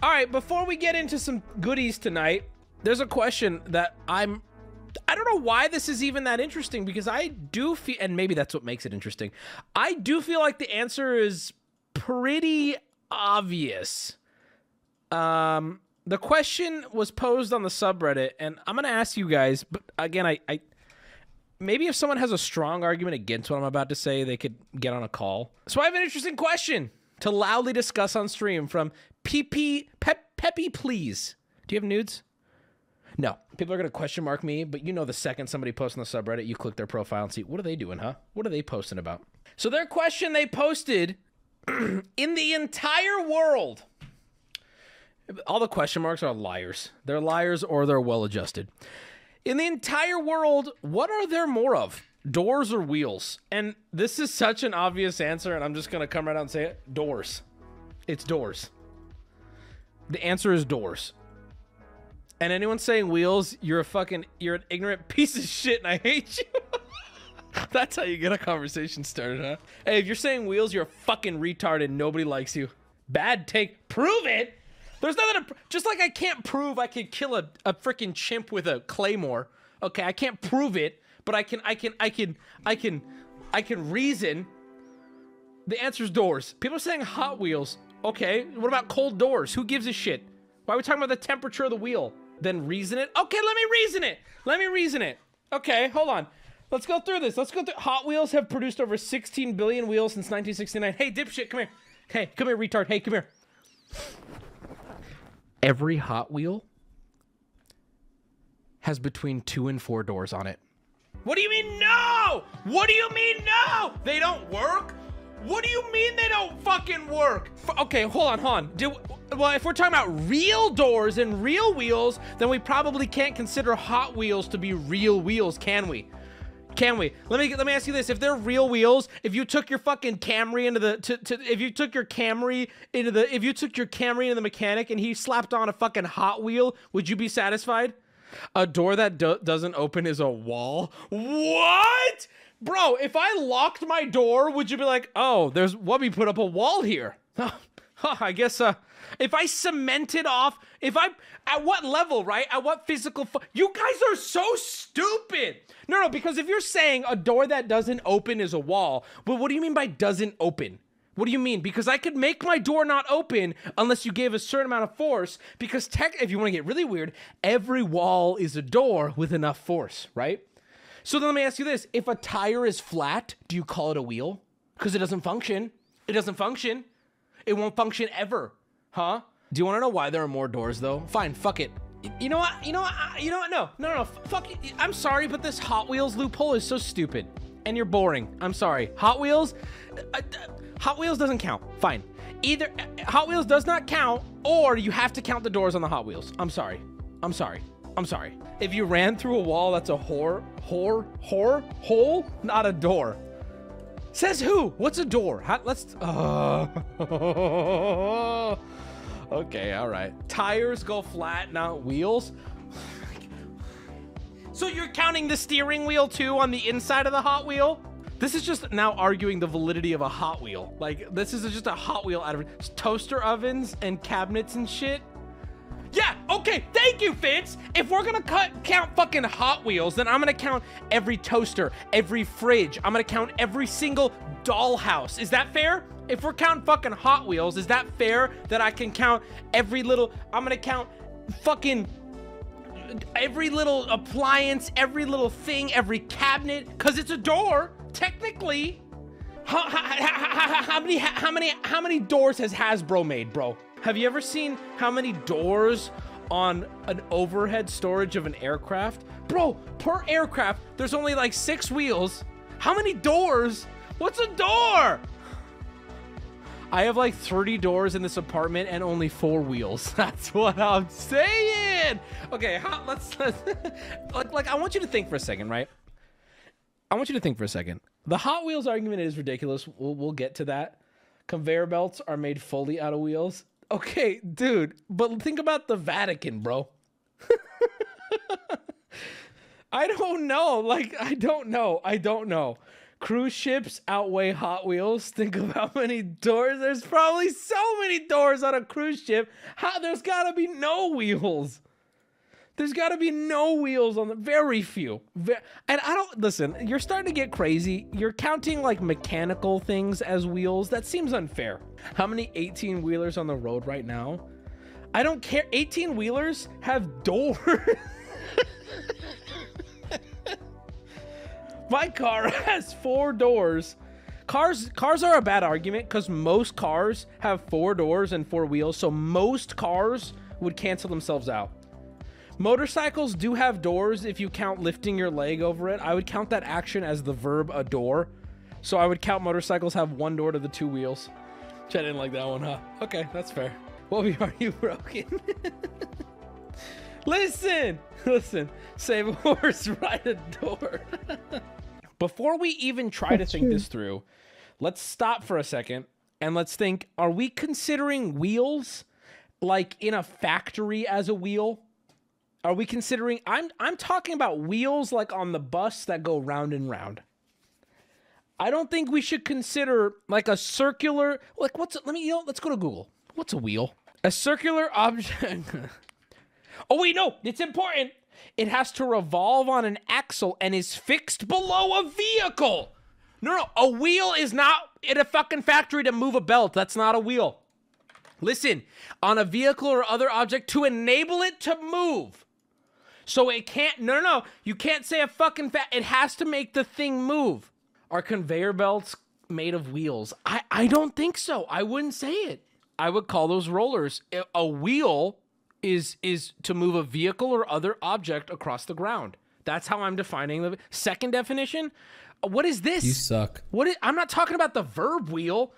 All right, before we get into some goodies tonight, there's a question that I'm I don't know why this is even that interesting because I do feel and maybe that's what makes it interesting. I do feel like the answer is pretty obvious. Um the question was posed on the subreddit and I'm going to ask you guys, but again I I maybe if someone has a strong argument against what I'm about to say, they could get on a call. So I have an interesting question to loudly discuss on stream from PP Pep, Peppy Please. Do you have nudes? No. People are going to question mark me, but you know the second somebody posts on the subreddit, you click their profile and see what are they doing, huh? What are they posting about? So their question they posted in the entire world. All the question marks are liars. They're liars or they're well adjusted. In the entire world, what are there more of? Doors or wheels? And this is such an obvious answer, and I'm just going to come right out and say it doors. It's doors. The answer is doors. And anyone saying wheels, you're a fucking, you're an ignorant piece of shit, and I hate you. That's how you get a conversation started, huh? Hey, if you're saying wheels, you're a fucking retard and nobody likes you. Bad take. Prove it. There's nothing to, just like I can't prove I could kill a, a freaking chimp with a claymore. Okay, I can't prove it, but I can, I can, I can, I can, I can reason. The answer is doors. People are saying Hot Wheels. Okay, what about cold doors? Who gives a shit? Why are we talking about the temperature of the wheel? Then reason it? Okay, let me reason it. Let me reason it. Okay, hold on. Let's go through this. Let's go through. Hot Wheels have produced over 16 billion wheels since 1969. Hey, dipshit, come here. Hey, come here, retard. Hey, come here. Every Hot Wheel has between two and four doors on it. What do you mean no? What do you mean no? They don't work? What do you mean they don't fucking work? F okay, hold on, hold on. Do, well, if we're talking about real doors and real wheels, then we probably can't consider Hot Wheels to be real wheels, can we? Can we? Let me let me ask you this: If they're real wheels, if you took your fucking Camry into the to, to if you took your Camry into the if you took your Camry into the mechanic and he slapped on a fucking Hot Wheel, would you be satisfied? A door that do doesn't open is a wall. What? Bro, if I locked my door, would you be like, "Oh, there's Wubby put up a wall here"? Huh, I guess uh if I cemented off, if I at what level, right? At what physical You guys are so stupid. No, no, because if you're saying a door that doesn't open is a wall, well, what do you mean by doesn't open? What do you mean? Because I could make my door not open unless you gave a certain amount of force. Because tech, if you want to get really weird, every wall is a door with enough force, right? So then let me ask you this: If a tire is flat, do you call it a wheel? Because it doesn't function. It doesn't function. It won't function ever. Huh? Do you want to know why there are more doors though? Fine, fuck it. You know what? You know what? You know what? No, no, no. Fuck. It. I'm sorry, but this Hot Wheels loophole is so stupid, and you're boring. I'm sorry. Hot Wheels, uh, uh, Hot Wheels doesn't count. Fine. Either uh, Hot Wheels does not count, or you have to count the doors on the Hot Wheels. I'm sorry. I'm sorry. I'm sorry. If you ran through a wall, that's a whore, whore, whore, hole, not a door. Says who? What's a door? How, let's. Uh, okay, all right. Tires go flat, not wheels. so you're counting the steering wheel too on the inside of the Hot Wheel? This is just now arguing the validity of a Hot Wheel. Like, this is just a Hot Wheel out of toaster ovens and cabinets and shit. Yeah, okay, thank you, Fitz. If we're gonna cut count fucking Hot Wheels, then I'm gonna count every toaster, every fridge. I'm gonna count every single dollhouse. Is that fair? If we're counting fucking Hot Wheels, is that fair that I can count every little, I'm gonna count fucking every little appliance, every little thing, every cabinet, because it's a door, technically. How, how, how, many how many how many doors has Hasbro made, bro? Have you ever seen how many doors on an overhead storage of an aircraft? Bro, per aircraft, there's only like six wheels. How many doors? What's a door? I have like 30 doors in this apartment and only four wheels. That's what I'm saying. Okay, let's, let's like, like I want you to think for a second, right? I want you to think for a second. The Hot Wheels argument is ridiculous. We'll, we'll get to that. Conveyor belts are made fully out of wheels. Okay, dude, but think about the Vatican, bro. I don't know. Like, I don't know. I don't know. Cruise ships outweigh Hot Wheels. Think of how many doors. There's probably so many doors on a cruise ship. How there's gotta be no wheels. There's got to be no wheels on the very few. and I don't listen. You're starting to get crazy. You're counting like mechanical things as wheels. That seems unfair. How many 18 wheelers on the road right now? I don't care. 18 wheelers have doors. My car has four doors. Cars cars are a bad argument because most cars have four doors and four wheels, so most cars would cancel themselves out. Motorcycles do have doors if you count lifting your leg over it. I would count that action as the verb a door. So I would count motorcycles have one door to the two wheels. I didn't like that one, huh? Okay, that's fair. What are you broken? listen, listen. Save a horse, ride a door. Before we even try that's to think true. this through, let's stop for a second and let's think, are we considering wheels like in a factory as a wheel? Are we considering I'm I'm talking about wheels like on the bus that go round and round. I don't think we should consider like a circular like what's let me you know, let's go to Google. What's a wheel? A circular object. oh wait, no, it's important. It has to revolve on an axle and is fixed below a vehicle. No, no, a wheel is not in a fucking factory to move a belt. That's not a wheel. Listen, on a vehicle or other object to enable it to move. So it can't, no, no, no. You can't say a fucking fat, it has to make the thing move. Are conveyor belts made of wheels? I, I don't think so. I wouldn't say it. I would call those rollers. A wheel is is to move a vehicle or other object across the ground. That's how I'm defining the second definition. What is this? You suck. What is, I'm not talking about the verb wheel.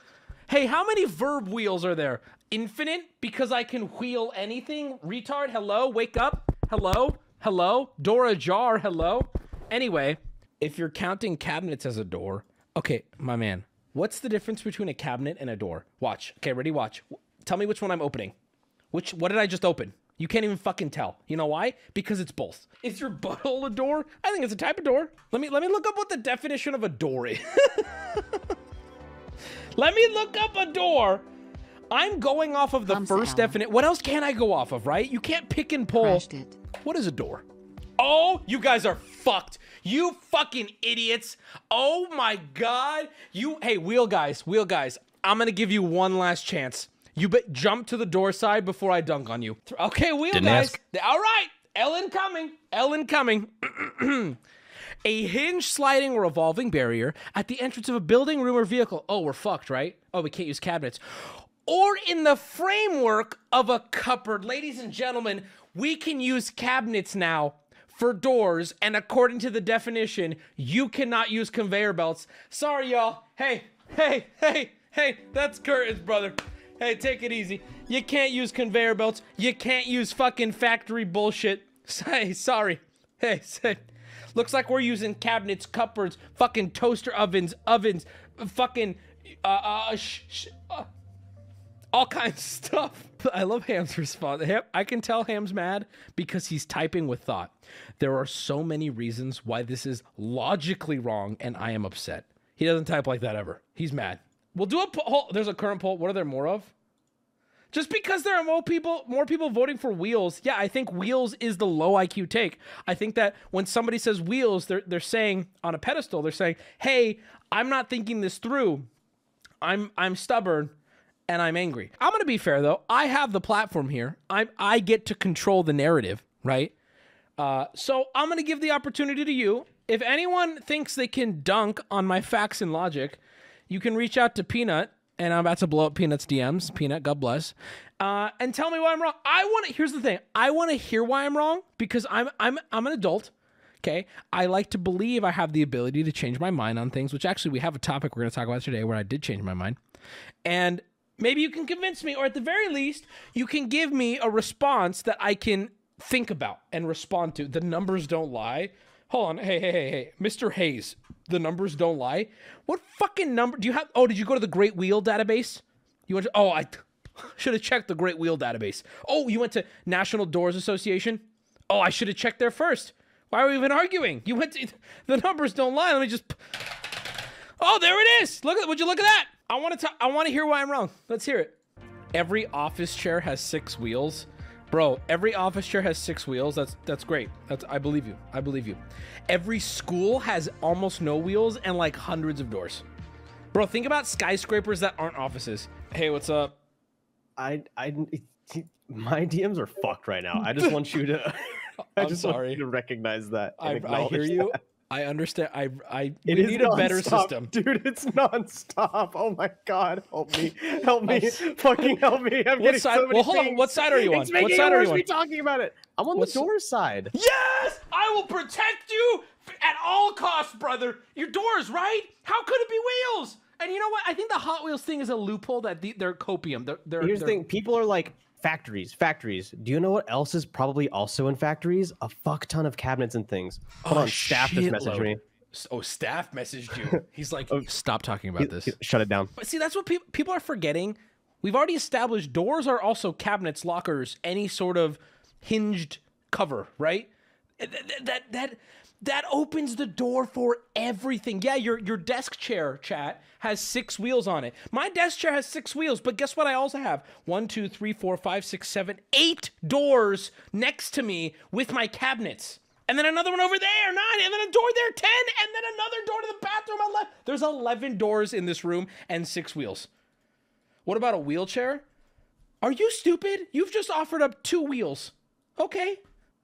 Hey, how many verb wheels are there? Infinite because I can wheel anything? Retard, hello, wake up. Hello? Hello? Door ajar, hello? Anyway, if you're counting cabinets as a door, okay, my man, what's the difference between a cabinet and a door? Watch. Okay, ready? Watch. Tell me which one I'm opening. Which, what did I just open? You can't even fucking tell. You know why? Because it's both. Is your butthole a door? I think it's a type of door. Let me let me look up what the definition of a door is. let me look up a door. I'm going off of the Thumbs first definite. What else can I go off of, right? You can't pick and pull. What is a door? Oh, you guys are fucked. You fucking idiots. Oh my god. You hey, wheel guys, wheel guys. I'm going to give you one last chance. You bet jump to the door side before I dunk on you. Okay, wheel Didn't guys. Ask. All right. Ellen coming. Ellen coming. a hinge sliding or revolving barrier at the entrance of a building, room, or vehicle. Oh, we're fucked, right? Oh, we can't use cabinets. Or in the framework of a cupboard. Ladies and gentlemen, we can use cabinets now for doors, and according to the definition, you cannot use conveyor belts. Sorry, y'all. Hey, hey, hey, hey, that's curtains, brother. Hey, take it easy. You can't use conveyor belts. You can't use fucking factory bullshit. Say, sorry. Hey, say, looks like we're using cabinets, cupboards, fucking toaster ovens, ovens, fucking, uh, uh, uh all kinds of stuff. I love Ham's response. Ham, I can tell Ham's mad because he's typing with thought. There are so many reasons why this is logically wrong, and I am upset. He doesn't type like that ever. He's mad. We'll do a poll. There's a current poll. What are there more of? Just because there are more people, more people voting for wheels, yeah, I think wheels is the low IQ take. I think that when somebody says wheels, they're they're saying on a pedestal, they're saying, "Hey, I'm not thinking this through. I'm I'm stubborn and I'm angry. I'm going to be fair though. I have the platform here. I I get to control the narrative, right? Uh, so I'm going to give the opportunity to you. If anyone thinks they can dunk on my facts and logic, you can reach out to Peanut, and I'm about to blow up Peanut's DMs. Peanut, God bless, uh, and tell me why I'm wrong. I want to. Here's the thing. I want to hear why I'm wrong because I'm I'm I'm an adult. Okay. I like to believe I have the ability to change my mind on things, which actually we have a topic we're going to talk about today where I did change my mind. And Maybe you can convince me, or at the very least, you can give me a response that I can think about and respond to. The numbers don't lie. Hold on. Hey, hey, hey, hey. Mr. Hayes, the numbers don't lie. What fucking number do you have? Oh, did you go to the Great Wheel database? You went to, oh, I should have checked the Great Wheel database. Oh, you went to National Doors Association? Oh, I should have checked there first. Why are we even arguing? You went to, the numbers don't lie. Let me just, Oh, there it is. Look at would you look at that? I want to I want to hear why I'm wrong. Let's hear it. Every office chair has six wheels. Bro, every office chair has six wheels. That's that's great. That's I believe you. I believe you. Every school has almost no wheels and like hundreds of doors. Bro, think about skyscrapers that aren't offices. Hey, what's up? I I my DMs are fucked right now. I just want you to I I'm just sorry. want you to recognize that. I, I hear acknowledge you. I understand. I I It we need a better system. dude. It's nonstop. Oh my god, help me, help me, fucking help me. I'm What getting side? so many well, hold on. What side are you on? It's What making side it are worse you on? talking about it. I'm on What's- the door side. Yes, I will protect you at all costs, brother. Your doors, right? How could it be wheels? And you know what? I think the Hot Wheels thing is a loophole that the, they're copium. They're, they're, Here's the they're- thing: people are like factories, factories. Do you know what else is probably also in factories? A fuck ton of cabinets and things. Hold Oh, on, staff just messaged shitload. me. Oh, staff messaged you. He's like, Oh, stop talking about this. Shut it down. But see, that's what people people are forgetting. We've already established doors are also cabinets, lockers, any sort of hinged cover, right? Th- th- That that that opens the door for everything. Yeah, your your desk chair chat has six wheels on it. My desk chair has six wheels, but guess what? I also have one, two, three, four, five, six, seven, eight doors next to me with my cabinets. And then another one over there, nine, and then a door there, ten, and then another door to the bathroom, eleven. There's eleven doors in this room and six wheels. What about a wheelchair? Are you stupid? You've just offered up two wheels. Okay.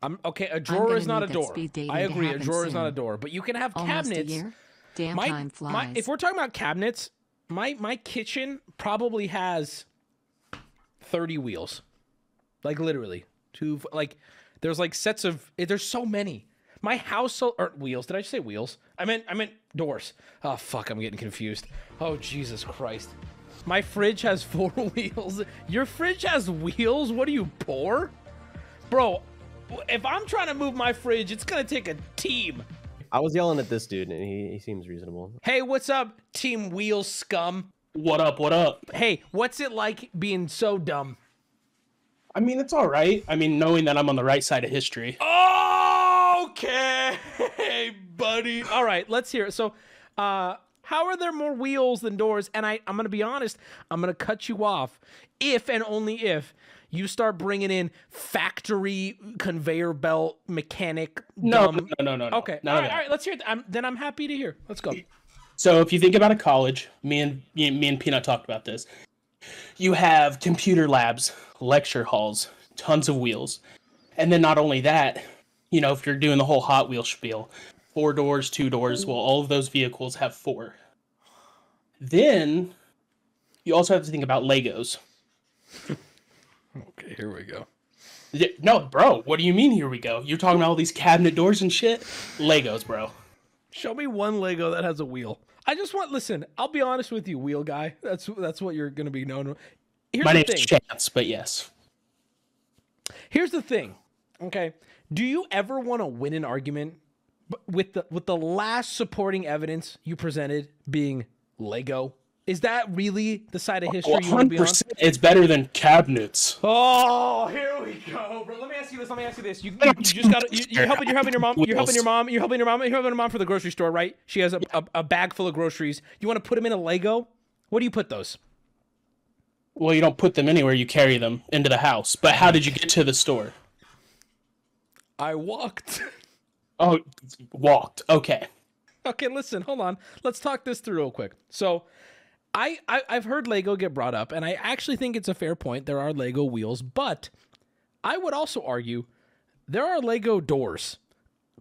I'm okay. A drawer is not a door. I agree. A drawer is not a door, but you can have Almost cabinets. Damn My, time flies. my, if we're talking about cabinets, my my kitchen probably has thirty wheels, like literally two. Like there's like sets of. There's so many. My house or wheels. Did I just say wheels? I meant I meant doors. Oh fuck! I'm getting confused. Oh Jesus Christ! My fridge has four wheels. Your fridge has wheels. What are you poor, bro? If I'm trying to move my fridge, it's gonna take a team. I was yelling at this dude, and he, he seems reasonable. Hey, what's up, Team Wheel Scum? What up? What up? Hey, what's it like being so dumb? I mean, it's all right. I mean, knowing that I'm on the right side of history. Okay, buddy. All right, let's hear it. So, uh, how are there more wheels than doors? And I, I'm gonna be honest. I'm gonna cut you off if and only if you start bringing in factory conveyor belt mechanic. No, dumb- no, no, no, no. Okay. All right, all right. Let's hear it. I'm, then I'm happy to hear. Let's go. So if you think about a college, me and me and Peanut talked about this. You have computer labs, lecture halls, tons of wheels, and then not only that, you know, if you're doing the whole Hot Wheel spiel, four doors, two doors. Well, all of those vehicles have four. Then you also have to think about Legos. Okay, here we go. Yeah, No, bro, what do you mean? Here we go. You're talking about all these cabinet doors and shit. Legos, bro. Show me one Lego that has a wheel. I just want. Listen, I'll be honest with you, wheel guy. That's that's what you're gonna be known. Here's My the name's thing. Chance, but yes. Here's the thing. Okay. Do you ever want to win an argument with the with the last supporting evidence you presented being Lego? Is that really the side of history you want to be on? It's better than cabinets. Oh, here we go, bro. Let me ask you this. Let me ask you this. You, you, you just got you, you're helping. You're helping your mom. You're helping your mom. You're helping your mom. You're helping your mom for the grocery store, right? She has a, a, a bag full of groceries. You want to put them in a Lego? What do you put those? Well, you don't put them anywhere, you carry them into the house. But how did you get to the store? I walked. Oh, walked. Okay. Okay, listen, hold on. Let's talk this through real quick. So, I, I I've heard Lego get brought up, and I actually think it's a fair point. There are Lego wheels, but I would also argue there are Lego doors.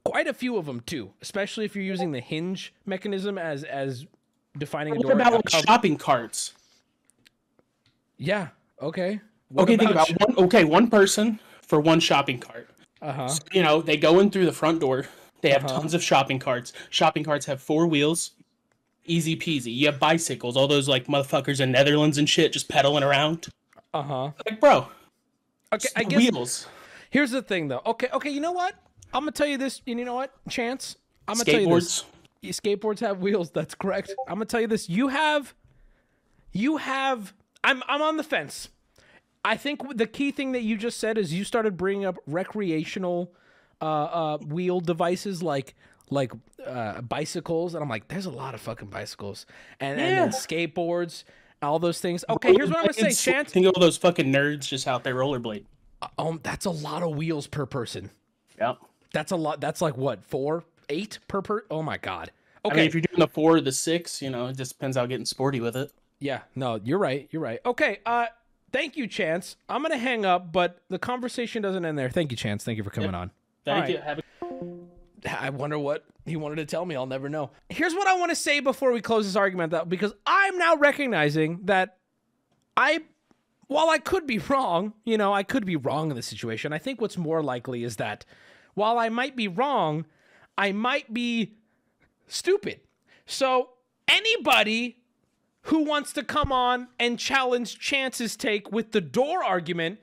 Quite a few of them too, especially if you're using the hinge mechanism as as defining a What door. about like shopping carts? yeah. Okay. What okay, think about one. Okay, one person for one shopping cart. Uh-huh. You know, they go in through the front door. They have Uh-huh. tons of shopping carts. Shopping carts have four wheels. Easy peasy. You have bicycles, all those like motherfuckers in Netherlands and shit just pedaling around. Uh-huh. Like, bro, Okay, I guess wheels. here's the thing though. Okay, okay, you know what? I'm gonna tell you this, and you know what? Chance, I'm gonna tell you this. Skateboards. Skateboards have wheels that's correct i'm gonna tell you this you have you have i'm i'm on the fence i think the key thing that you just said is you started bringing up recreational uh uh wheel devices like like uh, bicycles, and I'm like, there's a lot of fucking bicycles, and, and then skateboards, all those things. Okay, here's what I'm gonna say, Chance. Think of all those fucking nerds just out there rollerblade. Um, that's a lot of wheels per person. Yep. That's a lot. That's like what four, eight per per. Oh my god. I Okay. mean, if you're doing the four or the six, you know, it just depends how getting sporty with it. Yeah, no, you're right. You're right. Okay, uh thank you, Chance. I'm gonna hang up, but the conversation doesn't end there. Thank you, Chance. Thank you for coming on. Thank All you. right. Have a- I wonder what he wanted to tell me. I'll never know. Here's what I want to say before we close this argument though, because I'm now recognizing that I while I could be wrong, you know, I could be wrong in this situation. I think what's more likely is that while I might be wrong, I might be stupid. So anybody who wants to come on and challenge Chance's take with the door argument,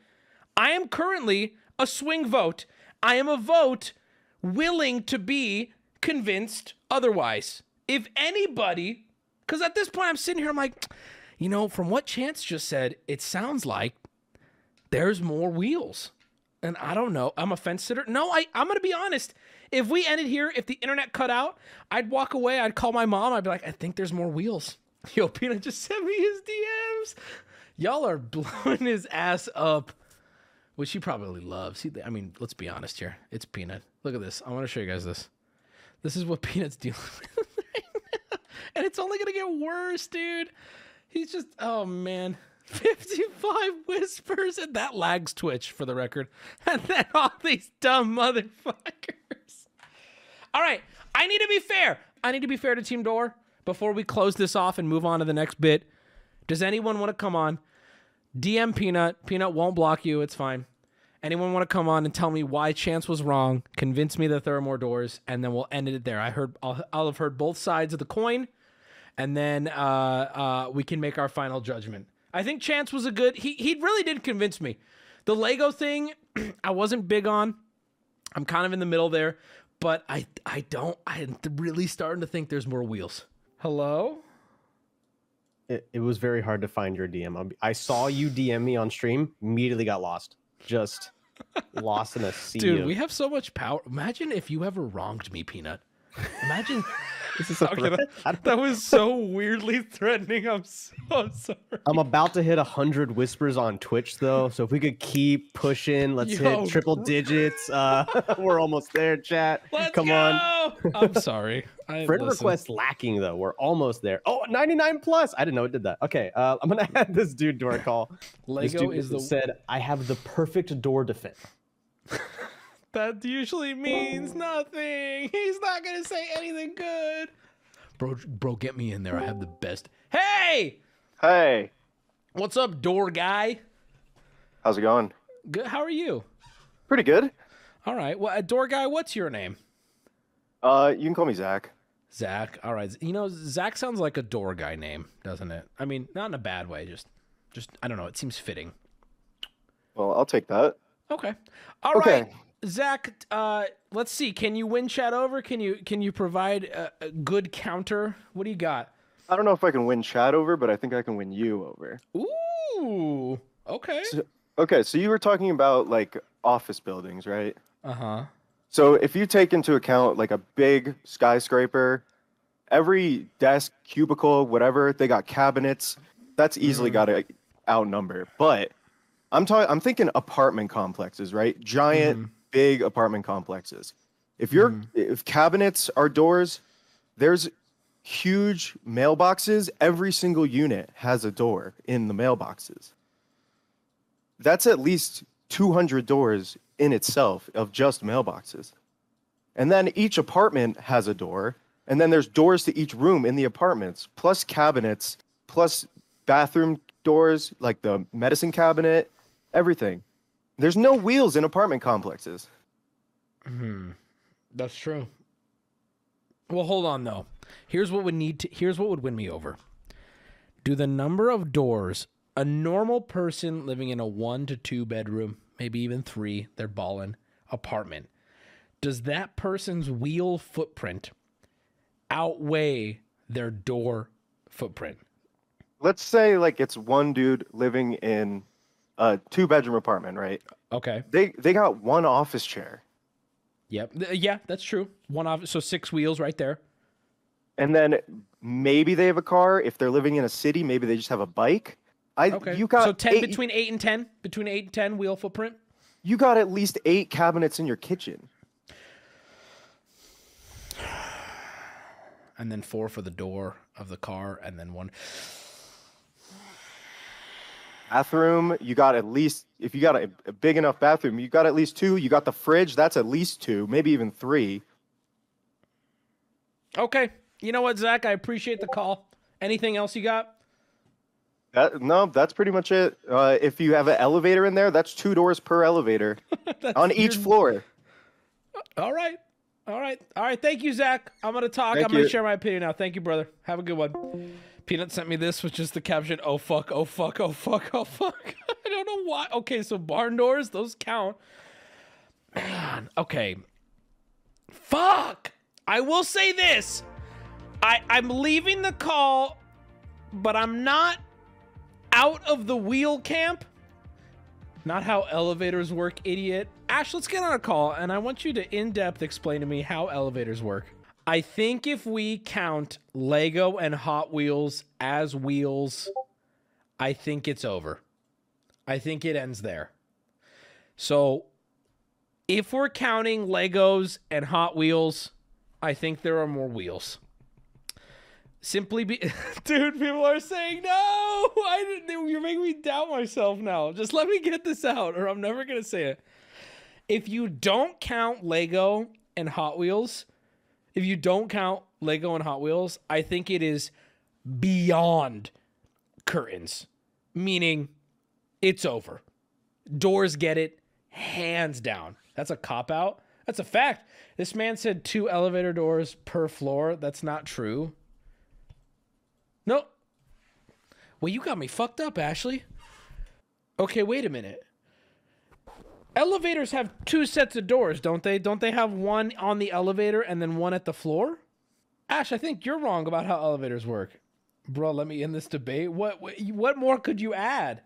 I am currently a swing vote. I am a vote willing to be convinced otherwise. If anybody, because at this point I'm sitting here, I'm like, you know, from what Chance just said, it sounds like there's more wheels. And I don't know. I'm a fence sitter. No, I, I'm going to be honest. If we ended here, if the internet cut out, I'd walk away. I'd call my mom. I'd be like, I think there's more wheels. Yo, Peanut just sent me his DMs. Y'all are blowing his ass up, which he probably loves. I mean, let's be honest here. It's Peanut. Look at this. I want to show you guys this. This is what Peanut's dealing with. and it's only going to get worse, dude. He's just, oh man. 55 whispers and that lags Twitch for the record. And then all these dumb motherfuckers. All right, I need to be fair. I need to be fair to Team Door before we close this off and move on to the next bit. Does anyone want to come on? DM Peanut. Peanut won't block you. It's fine. Anyone want to come on and tell me why Chance was wrong? Convince me that there are more doors, and then we'll end it there. I heard. I'll, I'll have heard both sides of the coin, and then uh, uh, we can make our final judgment. I think Chance was a good. He he really did convince me. The Lego thing, I wasn't big on. I'm kind of in the middle there, but I I don't. I'm really starting to think there's more wheels. Hello. It, it was very hard to find your DM. I'm- I saw you DM me on stream, immediately got lost. Just lost in a sea Dude, of. we have so much power. Imagine if you ever wronged me, Peanut. Imagine. This is Okay, that, that was so weirdly threatening. I'm so sorry. I'm about to hit hundred whispers on Twitch though, so if we could keep pushing, let's Yo. hit triple digits. Uh, we're almost there, chat. Let's Come go! on. I'm sorry. I, Friend listen. request lacking though. We're almost there. Oh, 99 plus. I didn't know it did that. Okay, uh, I'm gonna add this dude to our call. This Lego dude is the said, "I have the perfect door to fit." That usually means nothing. He's not gonna say anything good. Bro, bro, get me in there. I have the best. Hey, Hey, what's up, door guy? how's it going? Good. How are you? Pretty good. All right. Well, uh, door guy, what's your name? Uh, you can call me Zach. Zach. All right. You know, Zach sounds like a door guy name, doesn't it? I mean, not in a bad way. Just, just I don't know. It seems fitting. Well, I'll take that. Okay. All right, Okay. Zach. Uh, let's see. Can you win chat over? Can you can you provide a, a good counter? What do you got? I don't know if I can win Chad over, but I think I can win you over. Ooh. Okay. Okay, so you were talking about like office buildings, right? Uh huh. So if you take into account like a big skyscraper, every desk, cubicle, whatever, they got cabinets. That's easily got to outnumber. But I'm talking. I'm thinking apartment complexes, right? Giant, big apartment complexes. If your mm-hmm. if cabinets are doors, there's huge mailboxes. Every single unit has a door in the mailboxes. That's at least 200 doors in itself of just mailboxes. And then each apartment has a door, and then there's doors to each room in the apartments, plus cabinets, plus bathroom doors, like the medicine cabinet, everything. There's no wheels in apartment complexes. Hmm. That's true. Well, hold on though. Here's what would need to. Here's what would win me over. Do the number of doors a normal person living in a one to two bedroom, maybe even three, they're balling apartment. Does that person's wheel footprint outweigh their door footprint? Let's say like it's one dude living in a two bedroom apartment, right? Okay. They they got one office chair. Yep. Yeah, that's true. One office, So six wheels right there. And then maybe they have a car. If they're living in a city, maybe they just have a bike. I Okay. you got so ten eight, between eight and ten. Between eight and ten wheel footprint. you got at least eight cabinets in your kitchen. and then four for the door of the car, and then one. Bathroom, you got at least if you got a, a big enough bathroom, you got at least two. You got the fridge, that's at least two, maybe even three. Okay, you know what, Zach? I appreciate the call. Anything else you got? That, no, that's pretty much it. Uh, if you have an elevator in there, that's two doors per elevator on each floor. All right, all right, all right. Thank you, Zach. I'm gonna talk. Thank I'm gonna share my opinion now. Thank you, brother. Have a good one. Peanut sent me this, which is the caption. Oh fuck! Oh fuck! Oh fuck! Oh fuck! I don't know why. Okay, so barn doors, those count. Man, okay. Fuck. I will say this. I I'm leaving the call, but I'm not out of the wheel camp. Not how elevators work, idiot. Ash, let's get on a call, and I want you to in depth explain to me how elevators work. I think if we count Lego and Hot Wheels as wheels, I think it's over. I think it ends there. So if we're counting Legos and Hot Wheels, I think there are more wheels. Simply be, dude. People are saying no. I didn't. You're making me doubt myself now. Just let me get this out, or I'm never gonna say it. If you don't count Lego and Hot Wheels, if you don't count Lego and Hot Wheels, I think it is beyond curtains, meaning it's over. Doors get it hands down. That's a cop out. That's a fact. This man said two elevator doors per floor. That's not true. No. Well, you got me fucked up, Ashley. Okay, wait a minute. Elevators have two sets of doors, don't they? Don't they have one on the elevator and then one at the floor? Ash, I think you're wrong about how elevators work. Bro, let me end this debate. What what, more could you add?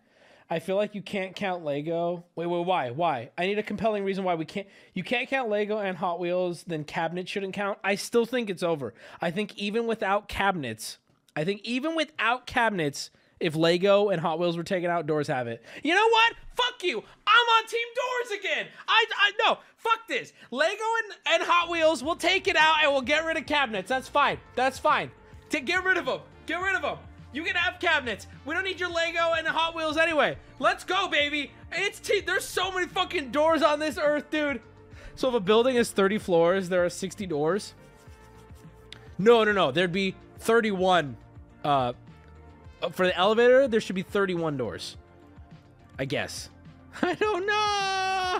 I feel like you can't count Lego. Wait, wait, why? Why? I need a compelling reason why we can't. You can't count Lego and Hot Wheels. Then cabinets shouldn't count. I still think it's over. I think even without cabinets, I think even without cabinets, if Lego and Hot Wheels were taken out, doors have it. You know what? Fuck you. I'm on Team Doors again. I, I no. Fuck this. Lego and, and Hot Wheels, we'll take it out and we'll get rid of cabinets. That's fine. That's fine. To get rid of them. Get rid of them. You can have cabinets. We don't need your Lego and Hot Wheels anyway. Let's go, baby. It's t- there's so many fucking doors on this earth, dude. So if a building is 30 floors, there are 60 doors. No, no, no. There'd be 31. Uh, Uh, for the elevator, there should be 31 doors. I guess. I don't know.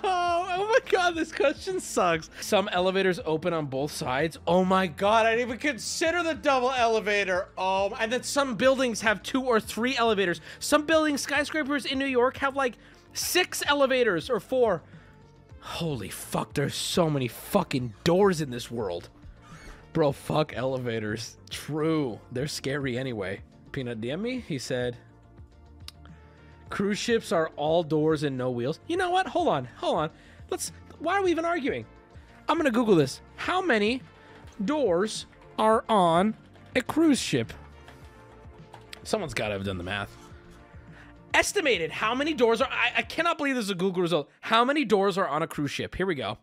Oh my god, this question sucks. Some elevators open on both sides. Oh my god, I didn't even consider the double elevator. Oh, and then some buildings have two or three elevators. Some buildings, skyscrapers in New York, have like six elevators or four. Holy fuck, there's so many fucking doors in this world. Bro, fuck elevators. True. They're scary anyway. Peanut DM me? He said, Cruise ships are all doors and no wheels. You know what? Hold on. Hold on. Let's. Why are we even arguing? I'm to Google this. How many doors are on a cruise ship? Someone's got to have done the math. Estimated how many doors are. I, I cannot believe this is a Google result. How many doors are on a cruise ship? Here we go.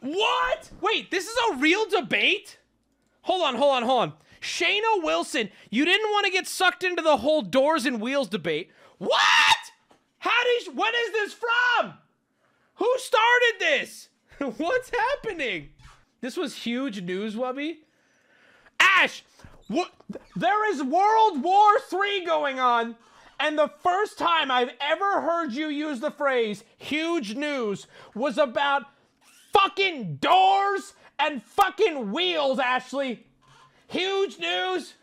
What? Wait, this is a real debate? Hold on, hold on, hold on. Shayna Wilson, you didn't want to get sucked into the whole doors and wheels debate. What? How did? What is this from? Who started this? What's happening? This was huge news, Wubby. Ash, what? There is World War III going on, and the first time I've ever heard you use the phrase "huge news" was about fucking doors and fucking wheels, Ashley. Huge news.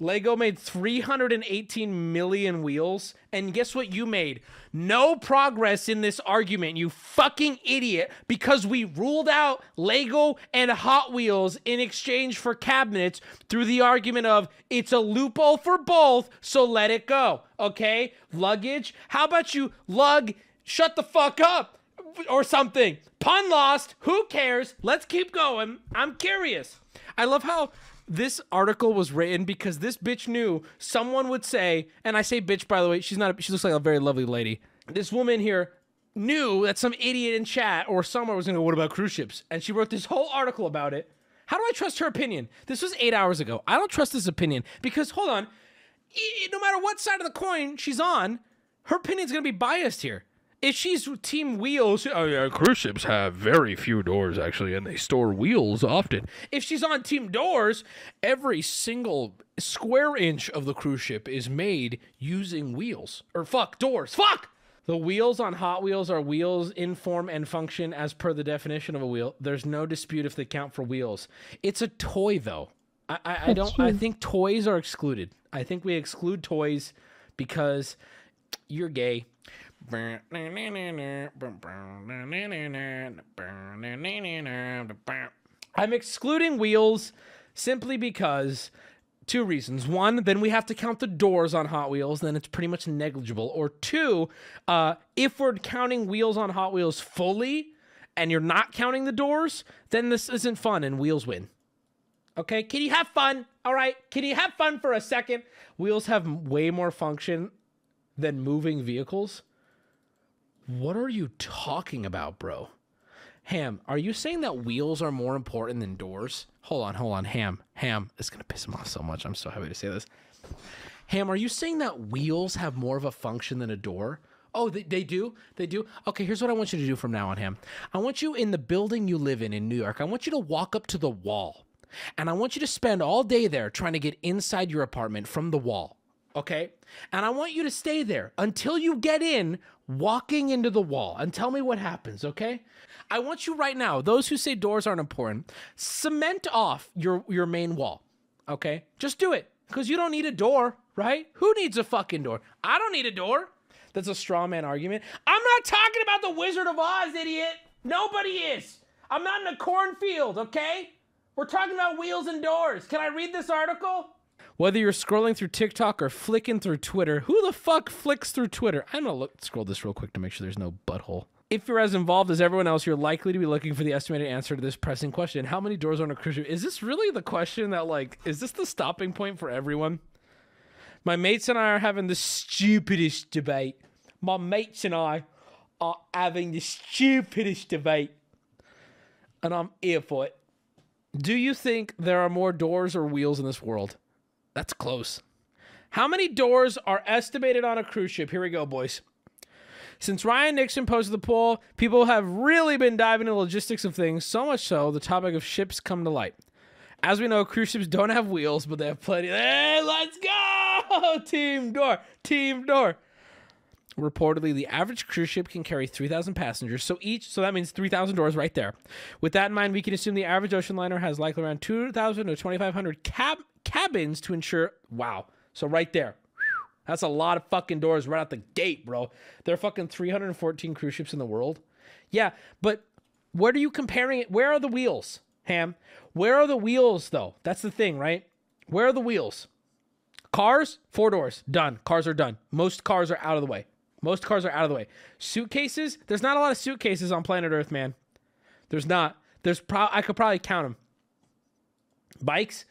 Lego made 318 million wheels, and guess what you made? No progress in this argument, you fucking idiot, because we ruled out Lego and Hot Wheels in exchange for cabinets through the argument of it's a loophole for both, so let it go. Okay? Luggage? How about you lug? Shut the fuck up. or something. Pun lost. Who cares? Let's keep going. I'm curious. I love how this article was written because this bitch knew someone would say, and I say bitch by the way, she's not. She looks like a very lovely lady. This woman here knew that some idiot in chat or somewhere was gonna go, what about cruise ships? And she wrote this whole article about it. How do I trust her opinion? This was eight hours ago. I don't trust this opinion because hold on, no matter what side of the coin she's on, her opinion's gonna be biased here. If she's team wheels, oh yeah, cruise ships have very few doors actually, and they store wheels often. If she's on team doors, every single square inch of the cruise ship is made using wheels. Or fuck, doors. Fuck! The wheels on Hot Wheels are wheels in form and function as per the definition of a wheel. There's no dispute if they count for wheels. It's a toy though. I, I, I don't I think toys are excluded. I think we exclude toys because you're gay. I'm excluding wheels simply because two reasons. One, then we have to count the doors on Hot Wheels, then it's pretty much negligible. Or two, uh, if we're counting wheels on Hot Wheels fully and you're not counting the doors, then this isn't fun and wheels win. Okay, you have fun? All right, you have fun for a second? Wheels have way more function than moving vehicles. What are you talking about, bro? Ham, are you saying that wheels are more important than doors? Hold on, hold on. Ham, Ham, it's gonna piss him off so much. I'm so happy to say this. Ham, are you saying that wheels have more of a function than a door? Oh, they, they do? They do? Okay, here's what I want you to do from now on, Ham. I want you in the building you live in in New York, I want you to walk up to the wall. And I want you to spend all day there trying to get inside your apartment from the wall. Okay? And I want you to stay there until you get in, walking into the wall, and tell me what happens, okay? I want you right now, those who say doors aren't important, cement off your, your main wall, okay? Just do it, because you don't need a door, right? Who needs a fucking door? I don't need a door. That's a straw man argument. I'm not talking about the Wizard of Oz, idiot. Nobody is. I'm not in a cornfield, okay? We're talking about wheels and doors. Can I read this article? Whether you're scrolling through TikTok or flicking through Twitter, who the fuck flicks through Twitter? I'm gonna look scroll this real quick to make sure there's no butthole. If you're as involved as everyone else, you're likely to be looking for the estimated answer to this pressing question. How many doors are on a cruise ship? Is this really the question that like is this the stopping point for everyone? My mates and I are having the stupidest debate. My mates and I are having the stupidest debate. And I'm here for it. Do you think there are more doors or wheels in this world? That's close. How many doors are estimated on a cruise ship? Here we go, boys. Since Ryan Nixon posted the poll, people have really been diving into logistics of things, so much so the topic of ships come to light. As we know, cruise ships don't have wheels, but they have plenty. Hey, let's go! Team door, team door. Reportedly, the average cruise ship can carry 3,000 passengers, so each, so that means 3,000 doors right there. With that in mind, we can assume the average ocean liner has likely around 2,000 to 2,500 cab- cabins to ensure. Wow. So right there. That's a lot of fucking doors right out the gate, bro. There are fucking 314 cruise ships in the world. Yeah, but what are you comparing it? Where are the wheels, Ham? Where are the wheels, though? That's the thing, right? Where are the wheels? Cars, four doors, done. Cars are done. Most cars are out of the way. Most cars are out of the way. Suitcases, there's not a lot of suitcases on planet Earth, man. There's not. There's pro- I could probably count them. Bikes,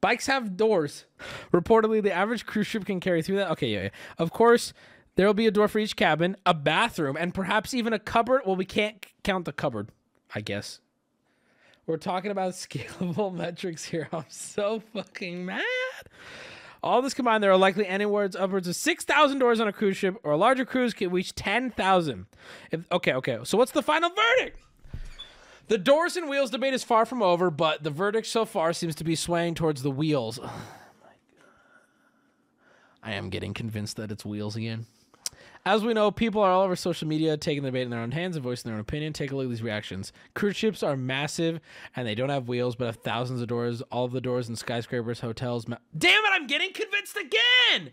bikes have doors. Reportedly, the average cruise ship can carry through that. Okay, yeah, yeah. Of course, there will be a door for each cabin, a bathroom, and perhaps even a cupboard. Well, we can't count the cupboard, I guess. We're talking about scalable metrics here. I'm so fucking mad. All this combined, there are likely anywhere upwards of 6,000 doors on a cruise ship, or a larger cruise can reach 10,000. Okay, okay. So what's the final verdict? The doors and wheels debate is far from over, but the verdict so far seems to be swaying towards the wheels. Oh. I am getting convinced that it's wheels again. As we know, people are all over social media taking the debate in their own hands and voicing their own opinion. Take a look at these reactions. Cruise ships are massive and they don't have wheels, but have thousands of doors. All of the doors in skyscrapers, hotels. Damn it, I'm getting convinced again!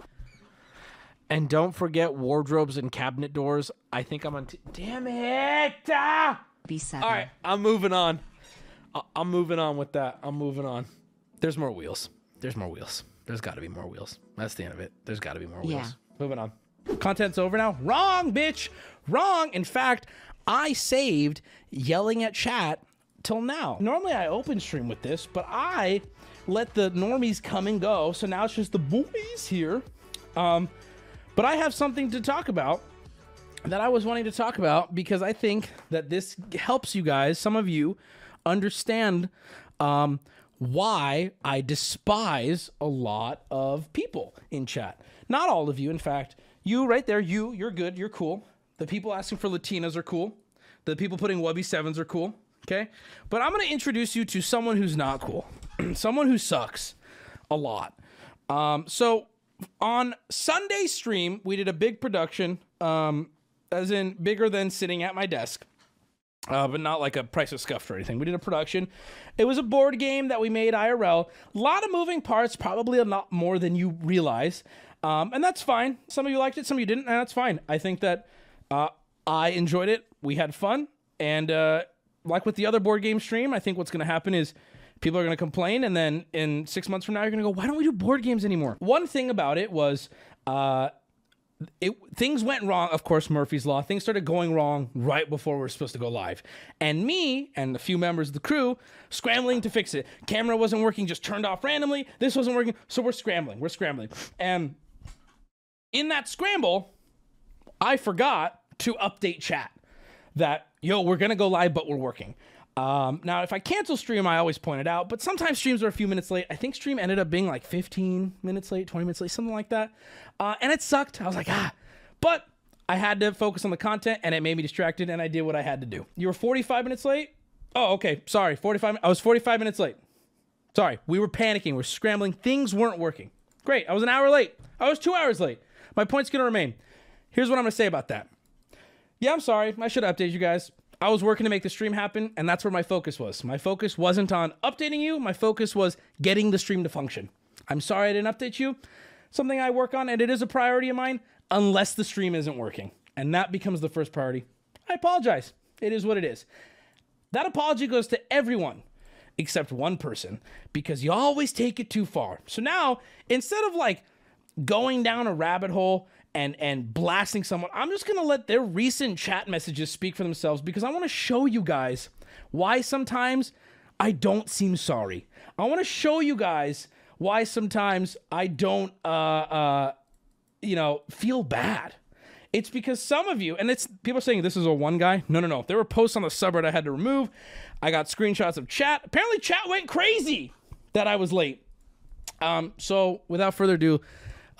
And don't forget wardrobes and cabinet doors. I think I'm on. T- Damn it! Ah! B7. All right, I'm moving on. I- I'm moving on with that. I'm moving on. There's more wheels. There's more wheels. There's got to be more wheels. That's the end of it. There's got to be more wheels. Yeah. Moving on. Content's over now. Wrong, bitch. Wrong. In fact, I saved yelling at chat till now. Normally I open stream with this, but I let the normies come and go. So now it's just the boys here. Um, but I have something to talk about that I was wanting to talk about because I think that this helps you guys, some of you, understand um, why I despise a lot of people in chat. Not all of you, in fact. You right there, you, you're good, you're cool. The people asking for Latinas are cool. The people putting Wubby sevens are cool. Okay, but I'm gonna introduce you to someone who's not cool, someone who sucks a lot. Um, so on Sunday stream, we did a big production. Um, as in bigger than sitting at my desk. Uh, but not like a Price is Scuffed or anything. We did a production. It was a board game that we made IRL. A lot of moving parts, probably a lot more than you realize. Um, and that's fine. Some of you liked it, some of you didn't, and that's fine. I think that uh, I enjoyed it. We had fun. And uh, like with the other board game stream, I think what's going to happen is people are going to complain. And then in six months from now, you're going to go, why don't we do board games anymore? One thing about it was uh, it, things went wrong. Of course, Murphy's Law. Things started going wrong right before we were supposed to go live. And me and a few members of the crew scrambling to fix it. Camera wasn't working, just turned off randomly. This wasn't working. So we're scrambling. We're scrambling. And in that scramble, I forgot to update chat that, yo, we're going to go live, but we're working. Um, now, if I cancel stream, I always point it out, but sometimes streams are a few minutes late. I think stream ended up being like 15 minutes late, 20 minutes late, something like that. Uh, and it sucked. I was like, ah, but I had to focus on the content and it made me distracted and I did what I had to do. You were 45 minutes late? Oh, okay. Sorry. 45. I was 45 minutes late. Sorry. We were panicking. We're scrambling. Things weren't working. Great. I was an hour late. I was two hours late. My point's going to remain. Here's what I'm going to say about that. Yeah, I'm sorry. I should update you guys. I was working to make the stream happen, and that's where my focus was. My focus wasn't on updating you, my focus was getting the stream to function. I'm sorry I didn't update you. Something I work on, and it is a priority of mine, unless the stream isn't working. And that becomes the first priority. I apologize. It is what it is. That apology goes to everyone except one person because you always take it too far. So now, instead of like going down a rabbit hole and and blasting someone. I'm just going to let their recent chat messages speak for themselves because I want to show you guys why sometimes I don't seem sorry. I want to show you guys why sometimes I don't uh uh you know, feel bad. It's because some of you, and it's people are saying this is a one guy. No, no, no. There were posts on the subreddit I had to remove. I got screenshots of chat. Apparently, chat went crazy that I was late. Um, so without further ado,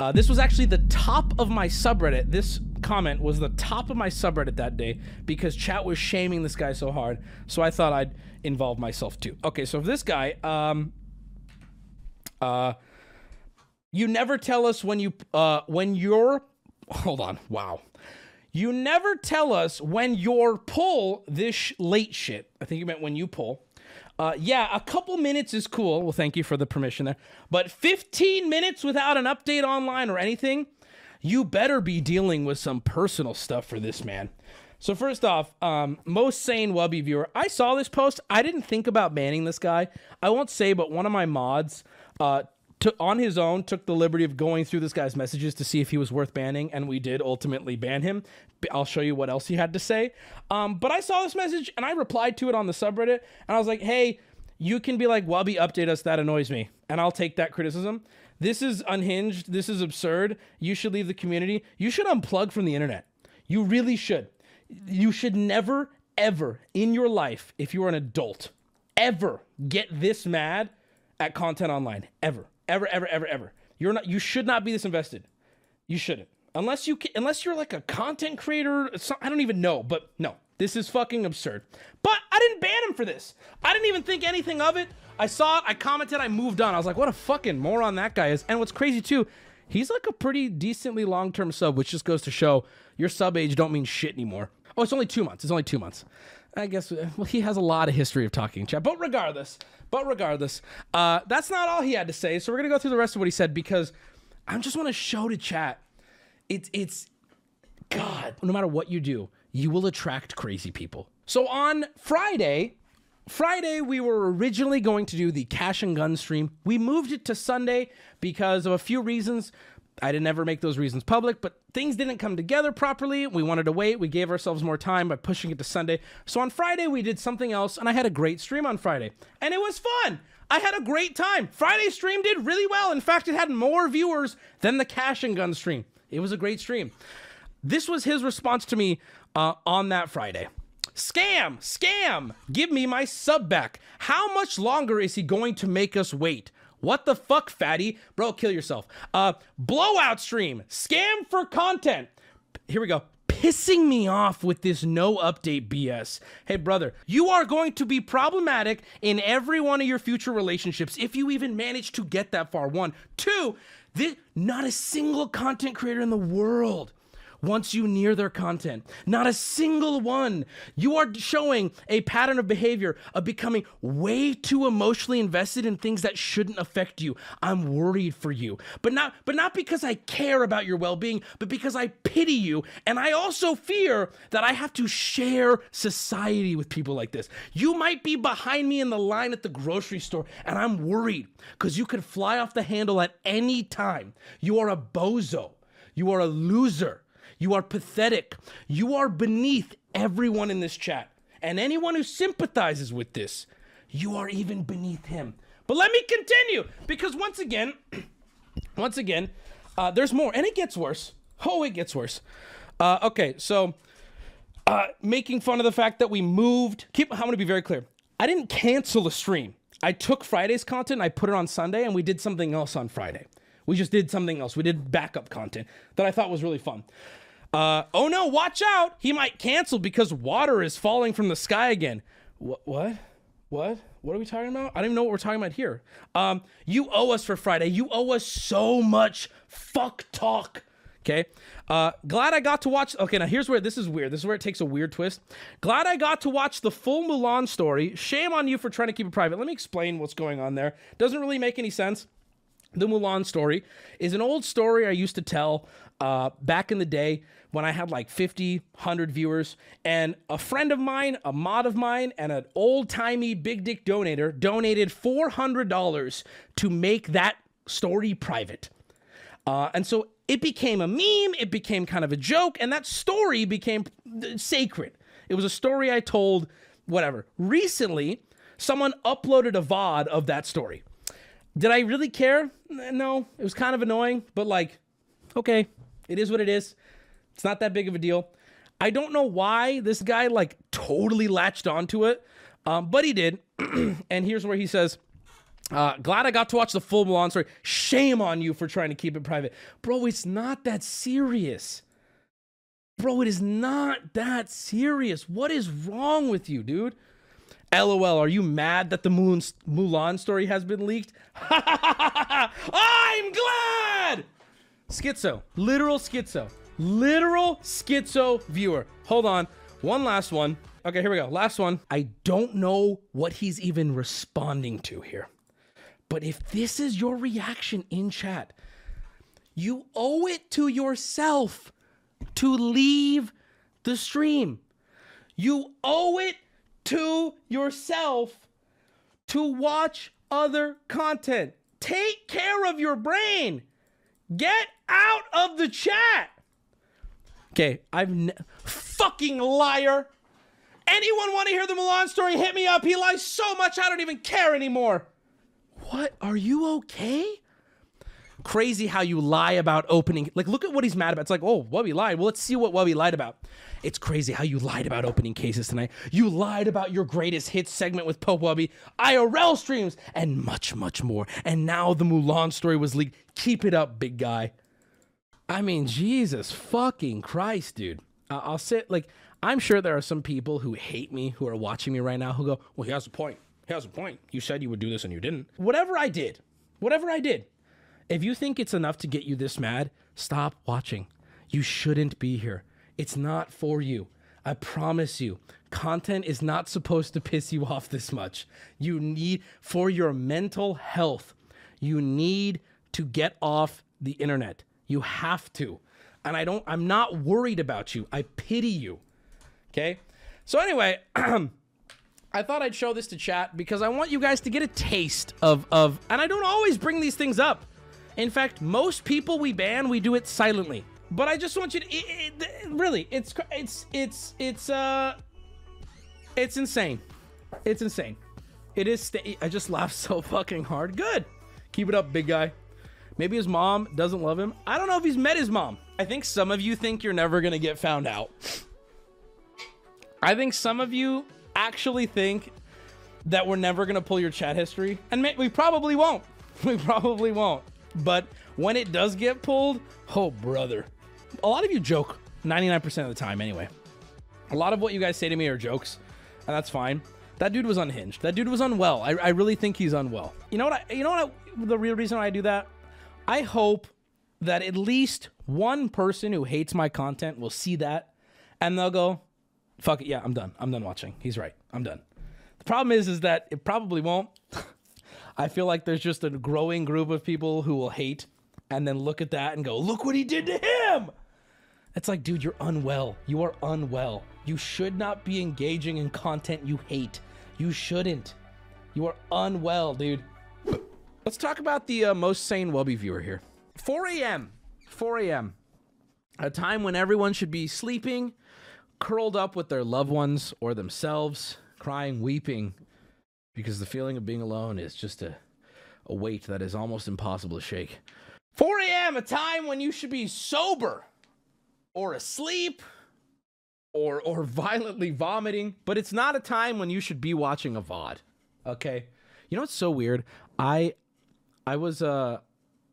uh, this was actually the top of my subreddit. This comment was the top of my subreddit that day because chat was shaming this guy so hard. So I thought I'd involve myself too. Okay, so this guy, um, uh, you never tell us when you, uh, when you're, hold on, wow. You never tell us when you're pull this late shit. I think you meant when you pull. Uh, yeah, a couple minutes is cool. Well, thank you for the permission there. But 15 minutes without an update online or anything, you better be dealing with some personal stuff for this man. So first off, um, most sane Wubby viewer, I saw this post. I didn't think about banning this guy. I won't say, but one of my mods uh, on his own took the liberty of going through this guy's messages to see if he was worth banning, and we did ultimately ban him. I'll show you what else he had to say. Um, but I saw this message and I replied to it on the subreddit, and I was like, "Hey, you can be like, Wubby, update us. That annoys me, and I'll take that criticism." This is unhinged. This is absurd. You should leave the community. You should unplug from the internet. You really should. You should never, ever in your life, if you're an adult, ever get this mad at content online. Ever ever, ever, ever, ever. You're not. You should not be this invested. You shouldn't. Unless you, unless you're like a content creator. I don't even know. But no, this is fucking absurd. But I didn't ban him for this. I didn't even think anything of it. I saw it. I commented. I moved on. I was like, what a fucking moron that guy is. And what's crazy too, he's like a pretty decently long term sub, which just goes to show your sub age don't mean shit anymore. Oh, it's only two months. It's only two months. I guess well, he has a lot of history of talking chat. But regardless, but regardless, uh, that's not all he had to say. So we're gonna go through the rest of what he said because I just want to show to chat. It's it's God. No matter what you do, you will attract crazy people. So on Friday, Friday we were originally going to do the cash and gun stream. We moved it to Sunday because of a few reasons. I didn't ever make those reasons public, but things didn't come together properly. We wanted to wait. We gave ourselves more time by pushing it to Sunday. So on Friday, we did something else, and I had a great stream on Friday. And it was fun. I had a great time. Friday stream did really well. In fact, it had more viewers than the Cash and Gun stream. It was a great stream. This was his response to me uh, on that Friday. Scam, scam, give me my sub back. How much longer is he going to make us wait? What the fuck, fatty? Bro, kill yourself. Uh, blowout stream, scam for content. Here we go. Pissing me off with this no update BS. Hey, brother, you are going to be problematic in every one of your future relationships if you even manage to get that far. One. Two, this, not a single content creator in the world wants you near their content. Not a single one. You are showing a pattern of behavior of becoming way too emotionally invested in things that shouldn't affect you. I'm worried for you. But not but not because I care about your well-being, but because I pity you and I also fear that I have to share society with people like this. You might be behind me in the line at the grocery store and I'm worried cuz you could fly off the handle at any time. You are a bozo. You are a loser. You are pathetic. You are beneath everyone in this chat. And anyone who sympathizes with this, you are even beneath him. But let me continue because once again, once again, uh, there's more and it gets worse. Oh, it gets worse. Uh, okay, so uh, making fun of the fact that we moved. Keep. I'm gonna be very clear. I didn't cancel the stream. I took Friday's content, I put it on Sunday, and we did something else on Friday. We just did something else. We did backup content that I thought was really fun. Uh, oh no, watch out! He might cancel because water is falling from the sky again. What? What? What? What are we talking about? I don't even know what we're talking about here. Um, you owe us for Friday. You owe us so much fuck talk. Okay. Uh, glad I got to watch. Okay, now here's where this is weird. This is where it takes a weird twist. Glad I got to watch the full Mulan story. Shame on you for trying to keep it private. Let me explain what's going on there. Doesn't really make any sense. The Mulan story is an old story I used to tell uh, back in the day when I had like 50, 100 viewers. And a friend of mine, a mod of mine, and an old timey big dick donator donated $400 to make that story private. Uh, and so it became a meme, it became kind of a joke, and that story became sacred. It was a story I told, whatever. Recently, someone uploaded a VOD of that story. Did I really care? No, it was kind of annoying, but like, okay, it is what it is. It's not that big of a deal. I don't know why this guy like totally latched onto it, um, but he did. and here's where he says, uh, glad I got to watch the full Mulan story. Shame on you for trying to keep it private. Bro, it's not that serious. Bro, it is not that serious. What is wrong with you, dude? LOL, are you mad that the Mulan story has been leaked? I'm glad! Schizo. Literal schizo. Literal schizo viewer. Hold on. One last one. Okay, here we go. Last one. I don't know what he's even responding to here. But if this is your reaction in chat, you owe it to yourself to leave the stream. You owe it to yourself to watch other content. Take care of your brain. Get out of the chat. Okay, I've fucking liar. Anyone want to hear the Mulan story? Hit me up. He lies so much I don't even care anymore. What? Are you okay? Crazy how you lie about opening. Like, look at what he's mad about. It's like, oh, Wubby lied. Well, let's see what Wubby lied about. It's crazy how you lied about opening cases tonight. You lied about your greatest hits segment with Pope Wubby, IRL streams, and much, much more. And now the Mulan story was leaked. Keep it up, big guy. I mean, Jesus fucking Christ, dude. Uh, I'll say, like, I'm sure there are some people who hate me who are watching me right now who go, well, he has a point. He has a point. You said you would do this and you didn't. Whatever I did, whatever I did, if you think it's enough to get you this mad, stop watching. You shouldn't be here. It's not for you. I promise you, content is not supposed to piss you off this much. You need, for your mental health, you need to get off the internet. You have to. And I don't, I'm not worried about you. I pity you. Okay? So, anyway, I thought I'd show this to chat because I want you guys to get a taste of, of, and I don't always bring these things up. In fact, most people we ban, we do it silently. But I just want you to it, it, really, it's it's it's it's uh it's insane. It's insane. It is I just laughed so fucking hard. Good. Keep it up, big guy. Maybe his mom doesn't love him. I don't know if he's met his mom. I think some of you think you're never going to get found out. I think some of you actually think that we're never going to pull your chat history. And we probably won't. We probably won't. But when it does get pulled, oh, brother. A lot of you joke 99% of the time, anyway. A lot of what you guys say to me are jokes, and that's fine. That dude was unhinged. That dude was unwell. I, I really think he's unwell. You know what? I, you know what? I, the real reason why I do that? I hope that at least one person who hates my content will see that, and they'll go, "Fuck it, yeah, I'm done. I'm done watching. He's right. I'm done." The problem is, is that it probably won't. I feel like there's just a growing group of people who will hate and then look at that and go, look what he did to him. It's like, dude, you're unwell. You are unwell. You should not be engaging in content you hate. You shouldn't. You are unwell, dude. Let's talk about the uh, most sane Wubby viewer here. 4 a.m. 4 a.m. A time when everyone should be sleeping, curled up with their loved ones or themselves, crying, weeping, because the feeling of being alone is just a, a weight that is almost impossible to shake. 4 a.m., a time when you should be sober or asleep or or violently vomiting, but it's not a time when you should be watching a VOD. Okay? You know what's so weird? I I was uh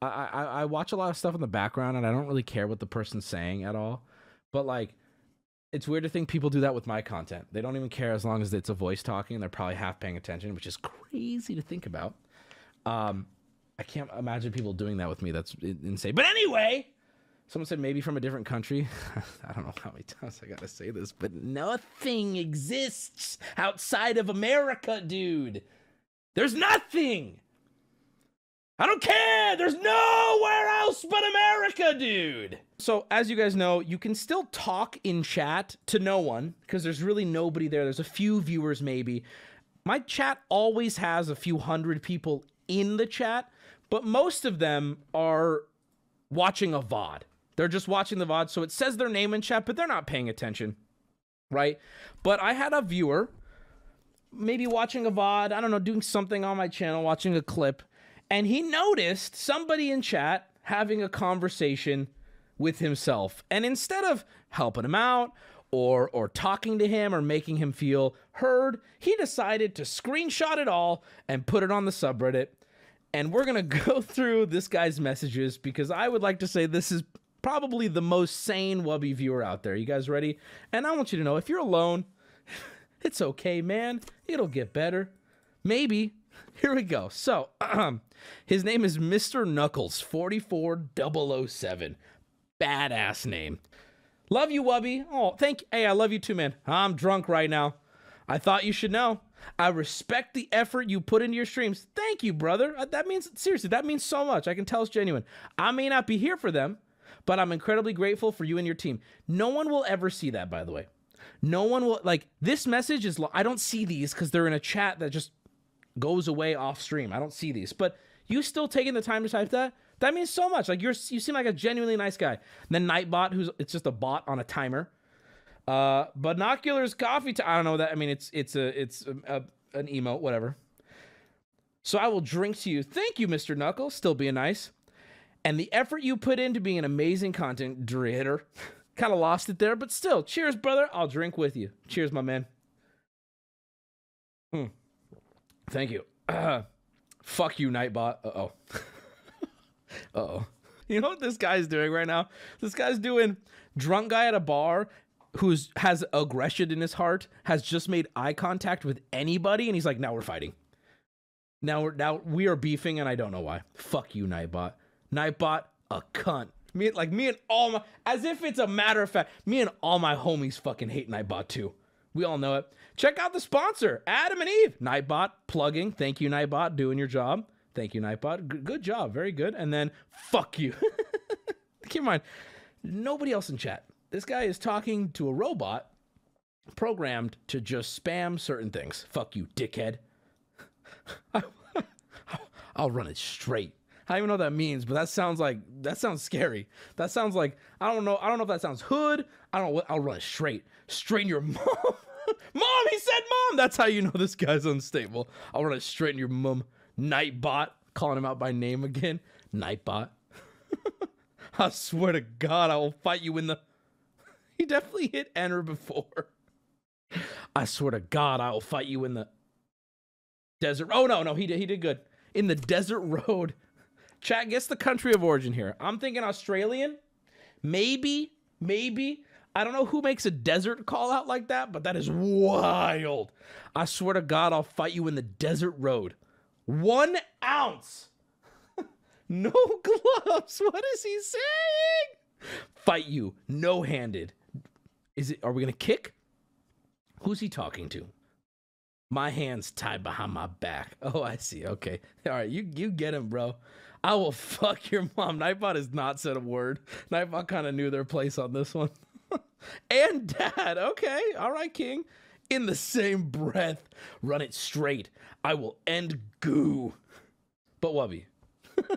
I, I I watch a lot of stuff in the background and I don't really care what the person's saying at all. But like it's weird to think people do that with my content. They don't even care as long as it's a voice talking. They're probably half paying attention, which is crazy to think about. Um, I can't imagine people doing that with me. That's insane. But anyway, someone said maybe from a different country. I don't know how many times I gotta say this, but nothing exists outside of America, dude. There's nothing. I don't care. There's nowhere else but America, dude. So, as you guys know, you can still talk in chat to no one because there's really nobody there. There's a few viewers, maybe. My chat always has a few hundred people in the chat, but most of them are watching a VOD. They're just watching the VOD. So it says their name in chat, but they're not paying attention, right? But I had a viewer maybe watching a VOD, I don't know, doing something on my channel, watching a clip, and he noticed somebody in chat having a conversation with himself. And instead of helping him out or or talking to him or making him feel heard, he decided to screenshot it all and put it on the subreddit. And we're going to go through this guy's messages because I would like to say this is probably the most sane Wubby viewer out there. You guys ready? And I want you to know if you're alone, it's okay, man. It'll get better. Maybe. Here we go. So, his name is Mr. Knuckles 44007 badass name. Love you, Wubby. Oh, thank. Hey, I love you too, man. I'm drunk right now. I thought you should know. I respect the effort you put into your streams. Thank you, brother. Uh, that means seriously, that means so much. I can tell it's genuine. I may not be here for them, but I'm incredibly grateful for you and your team. No one will ever see that, by the way. No one will like this message is. I don't see these because they're in a chat that just goes away off stream. I don't see these, but you still taking the time to type that. That means so much. Like you're, you seem like a genuinely nice guy. Then Nightbot, who's it's just a bot on a timer. Uh, binoculars, coffee. T- I don't know that. I mean, it's it's a it's a, a, an emote, whatever. So I will drink to you. Thank you, Mr. Knuckles. Still being nice. And the effort you put into being an amazing content creator. kind of lost it there, but still, cheers, brother. I'll drink with you. Cheers, my man. Hmm. Thank you. Uh, fuck you, Nightbot. Uh oh. uh oh. You know what this guy's doing right now? This guy's doing drunk guy at a bar who's has aggression in his heart has just made eye contact with anybody and he's like now we're fighting now we're now we are beefing and i don't know why fuck you nightbot nightbot a cunt me like me and all my as if it's a matter of fact me and all my homies fucking hate nightbot too we all know it check out the sponsor adam and eve nightbot plugging thank you nightbot doing your job Thank you, Nightbot. G- good job. Very good. And then, fuck you. Keep in mind, nobody else in chat. This guy is talking to a robot programmed to just spam certain things. Fuck you, dickhead. I'll run it straight. I don't even know what that means, but that sounds like that sounds scary. That sounds like I don't know. I don't know if that sounds hood. I don't know. What, I'll run it straight. Straighten your mom. mom, he said mom. That's how you know this guy's unstable. I want to straighten your mom. Nightbot, calling him out by name again. Nightbot. I swear to God, I will fight you in the. He definitely hit enter before. I swear to God, I will fight you in the desert. Oh no, no, he did. He did good in the desert road. Chat, guess the country of origin here. I'm thinking Australian. Maybe, maybe. I don't know who makes a desert call out like that, but that is wild. I swear to God, I'll fight you in the desert road. One ounce. no gloves. What is he saying? Fight you, no handed. Is it, are we going to kick? Who's he talking to? My hands tied behind my back. Oh, I see. Okay. All right. You you get him, bro. I will fuck your mom. Nightbot has not said a word. Nightbot kind of knew their place on this one. And dad. Okay. All right, King. In the same breath, run it straight. I will end goo. But Wubby.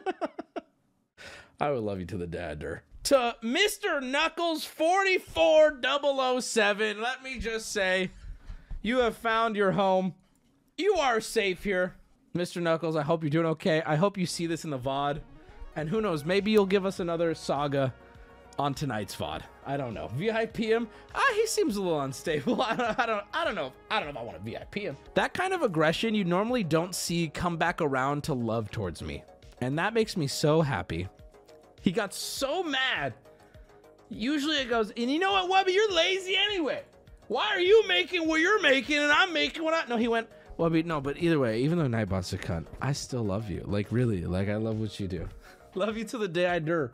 I would love you to the dadder. To Mr. Knuckles 44007, let me just say, you have found your home. You are safe here. Mr. Knuckles, I hope you're doing okay. I hope you see this in the VOD. And who knows, maybe you'll give us another saga on tonight's VOD. I don't know. VIP him? Ah, he seems a little unstable. I don't, I don't, I don't know. I don't know if I want to VIP him. That kind of aggression you normally don't see come back around to love towards me. And that makes me so happy. He got so mad. Usually it goes, and you know what, Wubby, you're lazy anyway. Why are you making what you're making and I'm making what I... No, he went, Wubby, no, but either way, even though Nightbot's a cunt, I still love you. Like, really, like, I love what you do. love you to the day I dur.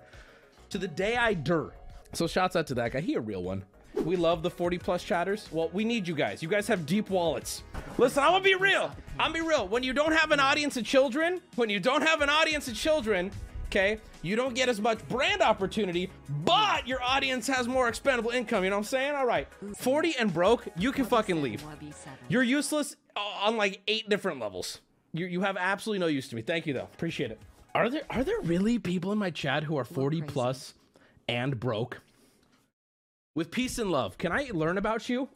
To the day I dur. So shouts out to that guy. He a real one. We love the 40 plus chatters. Well, we need you guys. You guys have deep wallets. Listen, I'm gonna be real. I'm gonna be real. When you don't have an audience of children, when you don't have an audience of children, okay, you don't get as much brand opportunity, but your audience has more expendable income. You know what I'm saying? All right. 40 and broke, you can fucking leave. You're useless on like eight different levels. You, you have absolutely no use to me. Thank you though. Appreciate it. Are there are there really people in my chat who are 40 plus and broke? With peace and love. Can I learn about you?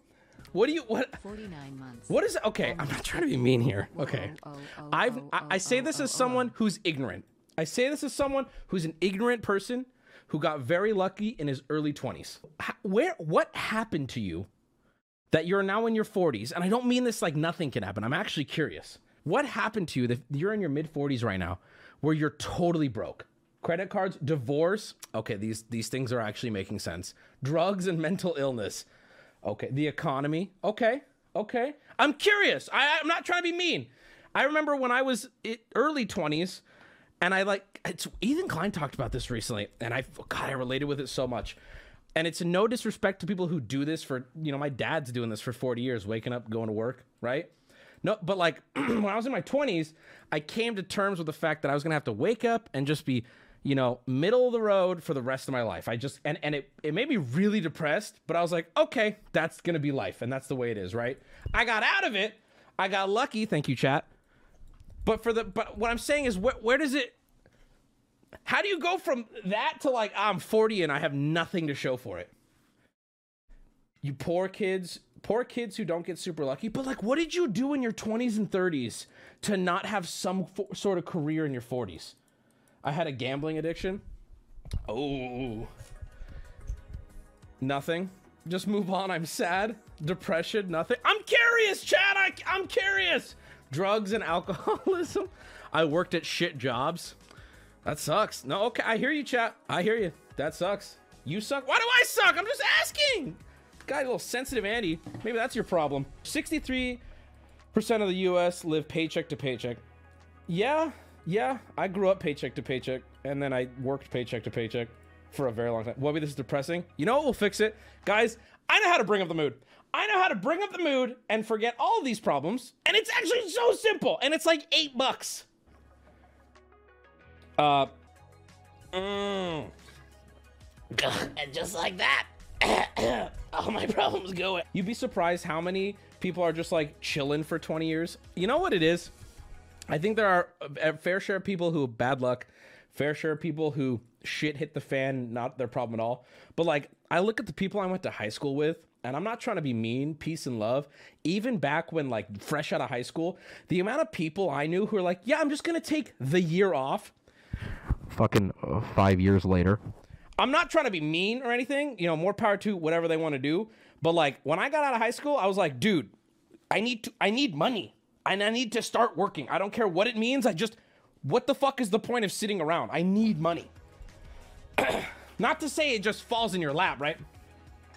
What do you what 49 months. what is okay? I'm not trying to be mean here. Okay. I've I, I say this as someone who's ignorant. I say this as someone who's an ignorant person who got very lucky in his early 20s. Where what happened to you that you're now in your 40s? And I don't mean this like nothing can happen. I'm actually curious. What happened to you that you're in your mid 40s right now where you're totally broke? Credit cards, divorce. Okay, these these things are actually making sense. Drugs and mental illness. Okay, the economy. Okay, okay. I'm curious. I, I'm not trying to be mean. I remember when I was early 20s, and I like it's Ethan Klein talked about this recently, and I God I related with it so much. And it's no disrespect to people who do this for you know my dad's doing this for 40 years, waking up, going to work, right? No, but like when I was in my 20s, I came to terms with the fact that I was gonna have to wake up and just be, you know, middle of the road for the rest of my life. I just and and it it made me really depressed, but I was like, okay, that's gonna be life, and that's the way it is, right? I got out of it. I got lucky. Thank you, chat. But for the but what I'm saying is where where does it how do you go from that to like I'm 40 and I have nothing to show for it? You poor kids, poor kids who don't get super lucky. But like, what did you do in your 20s and 30s to not have some fo- sort of career in your 40s? I had a gambling addiction. Oh, nothing. Just move on. I'm sad. Depression. Nothing. I'm curious, Chad. I, I'm curious. Drugs and alcoholism. I worked at shit jobs. That sucks. No, okay. I hear you, chat. I hear you. That sucks. You suck. Why do I suck? I'm just asking. Guy, a little sensitive Andy. Maybe that's your problem. 63% of the US live paycheck to paycheck. Yeah, yeah. I grew up paycheck to paycheck, and then I worked paycheck to paycheck for a very long time. Wubby, this is depressing. You know what? We'll fix it. Guys, I know how to bring up the mood. I know how to bring up the mood and forget all these problems. And it's actually so simple. And it's like eight bucks. Uh. Mm. And just like that, all my problems go away. You'd be surprised how many people are just like chilling for 20 years. You know what it is? I think there are a fair share of people who have bad luck, fair share of people who shit hit the fan, not their problem at all. But like, I look at the people I went to high school with, and I'm not trying to be mean, peace and love. Even back when, like, fresh out of high school, the amount of people I knew who were like, yeah, I'm just gonna take the year off. Fucking uh, five years later. I'm not trying to be mean or anything, you know, more power to whatever they want to do. But like, when I got out of high school, I was like, dude, I need to, I need money and I need to start working. I don't care what it means. I just, what the fuck is the point of sitting around? I need money. Not to say it just falls in your lap, right?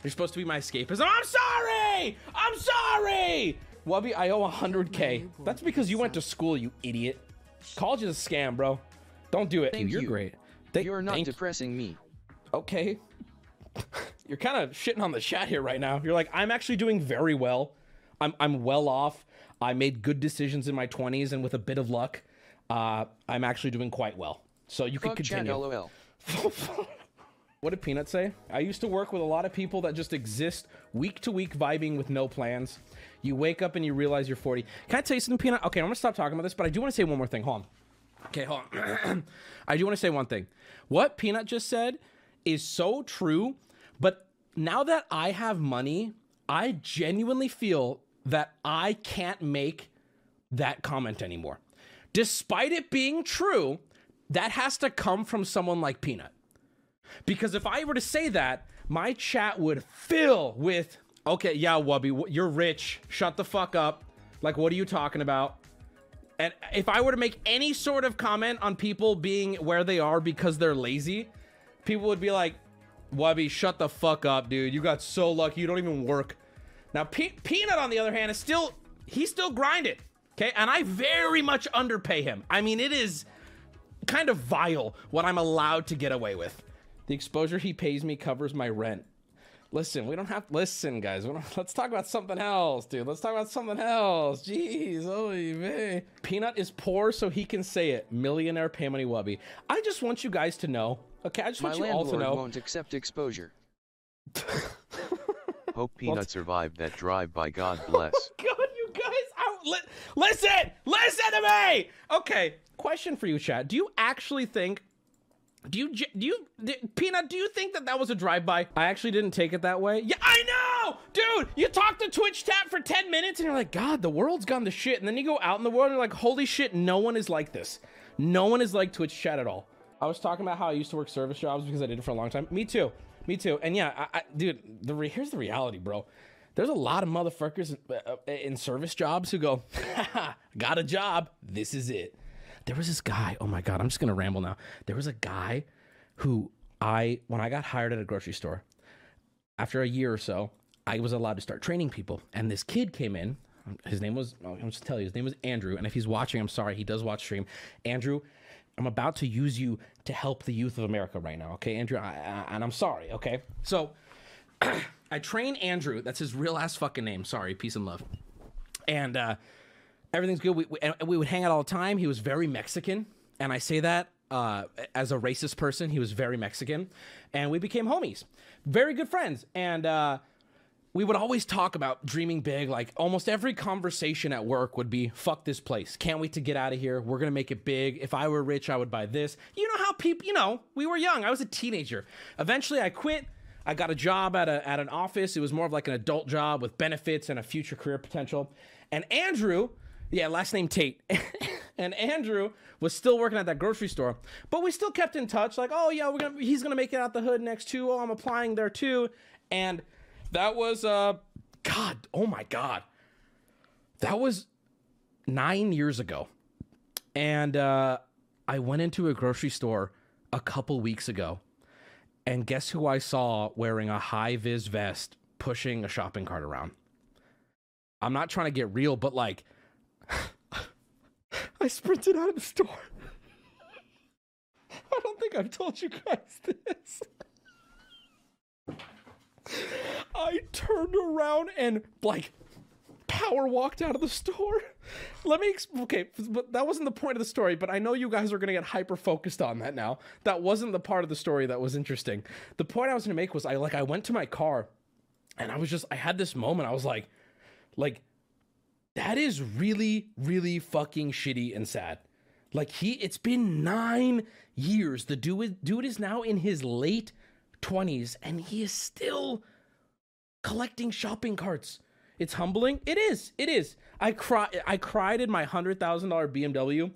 You're supposed to be my escapism. I'm sorry! I'm sorry! Wubby, I owe 100k. That's because you went to school, you idiot. College is a scam, bro. Don't do it. Thank You're you. great. Thank- You're not depressing me. okay. You're kind of shitting on the chat here right now. You're like, I'm actually doing very well. I'm I'm well off. I made good decisions in my 20s, and with a bit of luck, uh, I'm actually doing quite well. So you Fuck can continue. lol. What did Peanut say? I used to work with a lot of people that just exist week to week vibing with no plans. You wake up and you realize you're 40. Can I tell you something, Peanut? Okay, I'm gonna stop talking about this, but I do want to say one more thing. Hold on. Okay, hold on. I do want to say one thing. What Peanut just said is so true, but now that I have money, I genuinely feel that I can't make that comment anymore. Despite it being true, that has to come from someone like Peanut. Because if I were to say that, my chat would fill with, okay, yeah, Wubby, you're rich. Shut the fuck up. Like, what are you talking about? And if I were to make any sort of comment on people being where they are because they're lazy, people would be like, Wubby, shut the fuck up, dude. You got so lucky. You don't even work. Now, Pe- Peanut, on the other hand, is still, he's still grinding. Okay. And I very much underpay him. I mean, it is kind of vile what I'm allowed to get away with. The exposure he pays me covers my rent. Listen, we don't have listen, guys. Let's talk about something else, dude. Let's talk about something else. Jeez, holy man. Peanut is poor, so he can say it. Millionaire PayMoneyWubby. I just want you guys to know. Okay, I just My want you all to landlord know. won't accept exposure. Hope Peanut survived that drive by oh God bless. Oh God, you guys, li- listen, listen to me. Okay, question for you, chat. Do you actually think? Do you do you d- Peanut? Do you think that that was a drive-by? I actually didn't take it that way. Yeah, I know, dude. You talk to Twitch chat for ten minutes, and you're like, God, the world's gone to shit. And then you go out in the world, and you're like, Holy shit, no one is like this. No one is like Twitch chat at all. I was talking about how I used to work service jobs because I did it for a long time. Me too. Me too. And yeah, I, I, dude, the re- here's the reality, bro. There's a lot of motherfuckers in, uh, in service jobs who go, got a job. This is it. There was this guy. Oh my God, I'm just to ramble now. There was a guy who I, when I got hired at a grocery store, after a year or so, I was allowed to start training people. And this kid came in. His name was, I'll just tell you, his name was Andrew. And if he's watching, I'm sorry, he does watch stream. Andrew, I'm about to use you to help the youth of America right now. Okay, Andrew? I, I, and I'm sorry, okay? So I train Andrew. That's his real ass fucking name. Sorry, peace and love. And uh, everything's good. We, we, we would hang out all the time. He was very Mexican. And I say that uh, as a racist person. He was very Mexican. And we became homies, very good friends. And uh, we would always talk about dreaming big. Like almost every conversation at work would be, fuck this place. Can't wait to get out of here. We're going to make it big. If I were rich, I would buy this. You know how people, you know, we were young. I was a teenager. Eventually, I quit. I got a job at, a, at an office. It was more of like an adult job with benefits and a future career potential. And Andrew, yeah, last name Tate. and Andrew was still working at that grocery store, but we still kept in touch. Like, oh yeah, we're gonna he's gonna make it out the hood next too. Oh, I'm applying there too. And that was uh, God, oh my God, that was nine years ago. And uh, I went into a grocery store a couple weeks ago, and guess who I saw wearing a high vis vest pushing a shopping cart around? I'm not trying to get real, but like, I sprinted out of the store. I don't think I've told you guys this. I turned around and like power walked out of the store. Let me ex- okay, but that wasn't the point of the story, but I know you guys are going to get hyper focused on that now. That wasn't the part of the story that was interesting. The point I was going to make was I like I went to my car and I was just I had this moment. I was like like That is really, really fucking shitty and sad. Like he, it's been nine years. The dude, dude is now in his late twenties, and he is still collecting shopping carts. It's humbling. It is. It is. I cry. I cried in my hundred thousand dollar BMW,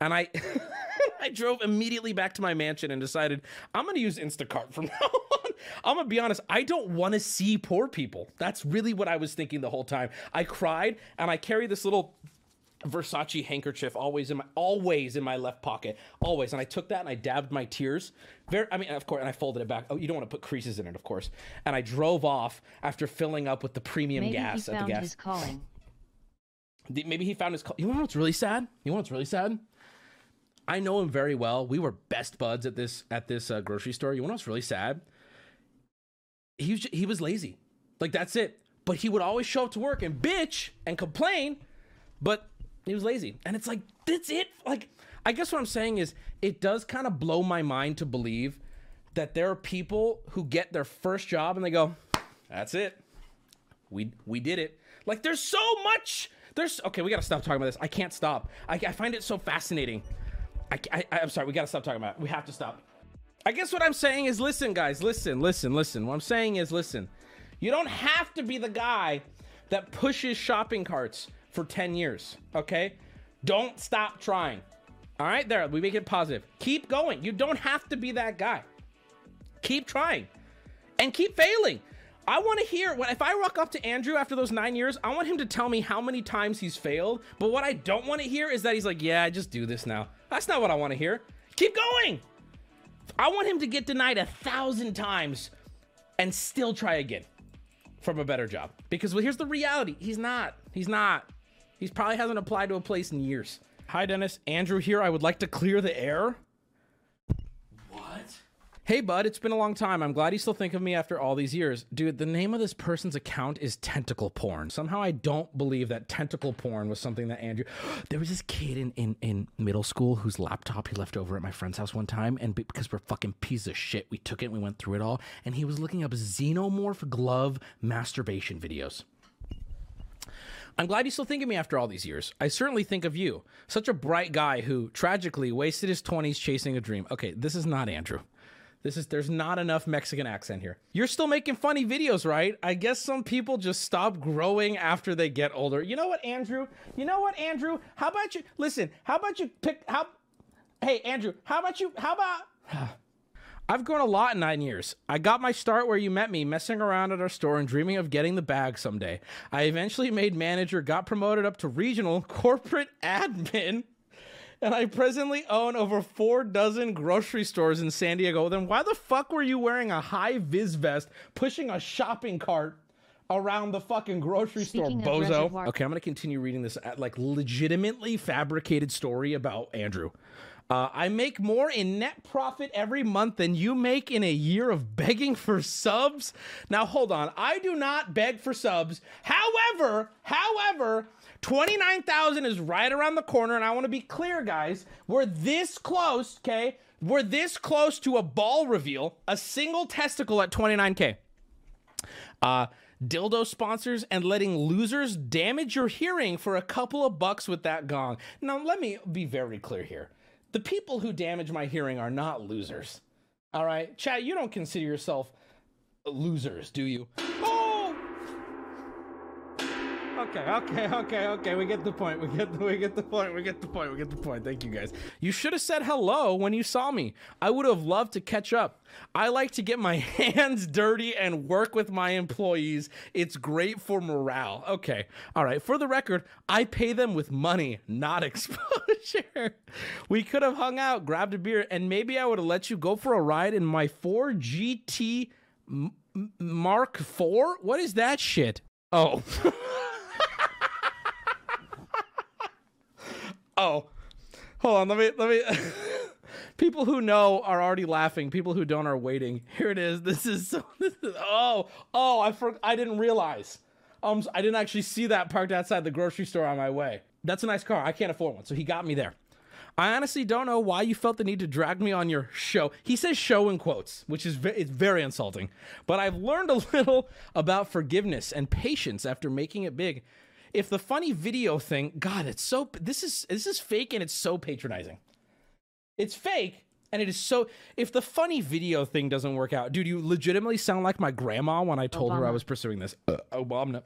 and I, I drove immediately back to my mansion and decided I'm going to use Instacart from now on. I'm gonna be honest. I don't want to see poor people. That's really what I was thinking the whole time. I cried, and I carry this little Versace handkerchief always in my always in my left pocket, always. And I took that and I dabbed my tears. Very, I mean, of course, and I folded it back. Oh, you don't want to put creases in it, of course. And I drove off after filling up with the premium Maybe gas he at the gas. his calling. Maybe he found his. Call. You know what's really sad? You know what's really sad? I know him very well. We were best buds at this at this uh, grocery store. You know what's really sad? He was he was lazy. Like that's it. But he would always show up to work and bitch and complain, but he was lazy. And it's like that's it. Like I guess what I'm saying is it does kind of blow my mind to believe that there are people who get their first job and they go, "That's it we we did it. Like there's so much. There's okay. We gotta stop talking about this. I can't stop. I, I find it so fascinating. I, I I'm sorry. We gotta stop talking about it. We have to stop. I guess what I'm saying is listen, guys. Listen, listen, listen. What I'm saying is listen. You don't have to be the guy that pushes shopping carts for 10 years. Okay. Don't stop trying. All right. There. We make it positive. Keep going. You don't have to be that guy. Keep trying and keep failing. I want to hear when if I walk up to Andrew after those nine years, I want him to tell me how many times he's failed. But what I don't want to hear is that he's like, "Yeah, I just do this now." That's not what I want to hear. Keep going. I want him to get denied a thousand times and still try again from a better job. Because well, here's the reality: he's not. He's not. He's probably hasn't applied to a place in years. Hi, Dennis. Andrew here. I would like to clear the air. What? Hey, bud, it's been a long time. I'm glad you still think of me after all these years. Dude, the name of this person's account is Tentacle Porn. Somehow I don't believe that Tentacle Porn was something that Andrew. There was this kid in, in, in middle school whose laptop he left over at my friend's house one time. And because we're fucking piece of shit, we took it and we went through it all. And he was looking up xenomorph glove masturbation videos. I'm glad you still think of me after all these years. I certainly think of you. Such a bright guy who tragically wasted his 20s chasing a dream. Okay, this is not Andrew. This is there's not enough Mexican accent here. You're still making funny videos, right? I guess some people just stop growing after they get older. You know what, Andrew? You know what, Andrew? How about you listen, how about you pick how Hey, Andrew, how about you how about I've grown a lot in nine years. I got my start where you met me, messing around at our store and dreaming of getting the bag someday. I eventually made manager, got promoted up to regional corporate admin, and I presently own over four dozen grocery stores in San Diego. Then why the fuck were you wearing a high vis vest, pushing a shopping cart? Around the fucking grocery Speaking store, bozo. Okay, I'm gonna continue reading this uh, like legitimately fabricated story about Andrew. Uh, I make more in net profit every month than you make in a year of begging for subs. Now, hold on. I do not beg for subs. However, however, 29,000 is right around the corner. And I want to be clear, guys. We're this close, okay? We're this close to a ball reveal, a single testicle at 29K uh, dildo sponsors and letting losers damage your hearing for a couple of bucks with that gong. Now, let me be very clear here. The people who damage my hearing are not losers. All right, Chad, you don't consider yourself losers, do you? Oh! Okay, okay, okay, okay. We get the point. We get the, we get the point. We get the point. We get the point. Thank you guys. You should have said hello when you saw me. I would have loved to catch up. I like to get my hands dirty and work with my employees. It's great for morale. Okay. All right. For the record, I pay them with money, not exposure. We could have hung out, grabbed a beer, and maybe I would have let you go for a ride in my Ford GT Mark 4? What is that shit? Oh. Oh, hold on. Let me let me. People who know are already laughing. People who don't are waiting. Here it is. This is so. This is oh oh. I for, I didn't realize. Um, I didn't actually see that parked outside the grocery store on my way. That's a nice car. I can't afford one, so he got me there. I honestly don't know why you felt the need to drag me on your show. He says show in quotes, which is ve- it's very insulting. But I've learned a little about forgiveness and patience after making it big. If the funny video thing, God, it's so this is this is fake and it's so patronizing. It's fake and it is so if the funny video thing doesn't work out, dude, you legitimately sound like my grandma when I told her I was pursuing this. Uh, Obama.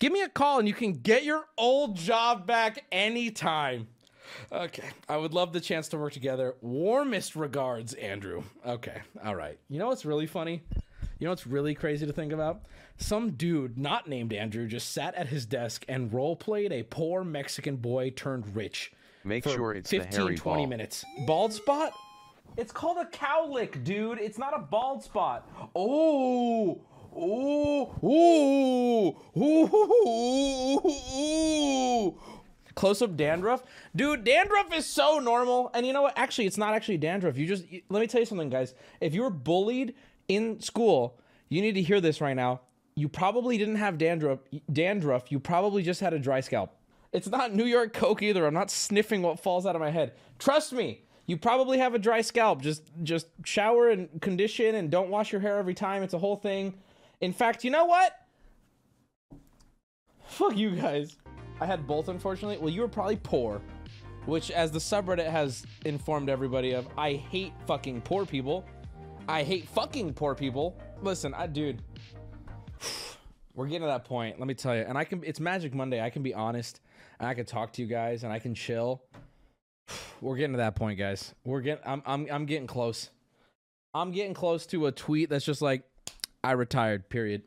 Give me a call and you can get your old job back anytime. Okay. I would love the chance to work together. Warmest regards, Andrew. Okay. All right. You know what's really funny? You know what's really crazy to think about? Some dude not named Andrew just sat at his desk and role played a poor Mexican boy turned rich. Make sure it's the 15, hairy 20 ball. minutes. Bald spot? It's called a cowlick, dude. It's not a bald spot. Oh, oh, oh, oh, Close up dandruff, dude. Dandruff is so normal, and you know what? Actually, it's not actually dandruff. You just you- let me tell you something, guys. If you were bullied in school, you need to hear this right now. You probably didn't have dandruff. Dandruff. You probably just had a dry scalp. It's not New York Coke either. I'm not sniffing what falls out of my head. Trust me. You probably have a dry scalp. Just just shower and condition and don't wash your hair every time. It's a whole thing. In fact, you know what? Fuck you guys. I had both unfortunately. Well, you were probably poor, which as the subreddit has informed everybody of, I hate fucking poor people. I hate fucking poor people. Listen, I dude, we're getting to that point. Let me tell you. And I can it's Magic Monday. I can be honest and I can talk to you guys and I can chill. We're getting to that point, guys. We're getting I'm I'm I'm getting close. I'm getting close to a tweet that's just like I retired, period.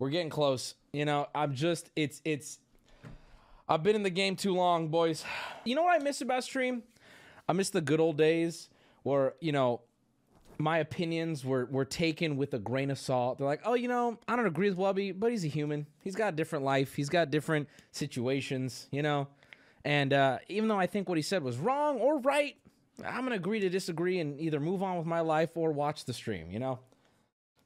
We're getting close. You know, I'm just it's it's I've been in the game too long, boys. You know what I miss about stream? I miss the good old days where, you know, my opinions were were taken with a grain of salt. They're like, oh, you know, I don't agree with Wubby, but he's a human. He's got a different life. He's got different situations, you know. And uh, even though I think what he said was wrong or right, I'm gonna agree to disagree and either move on with my life or watch the stream, you know.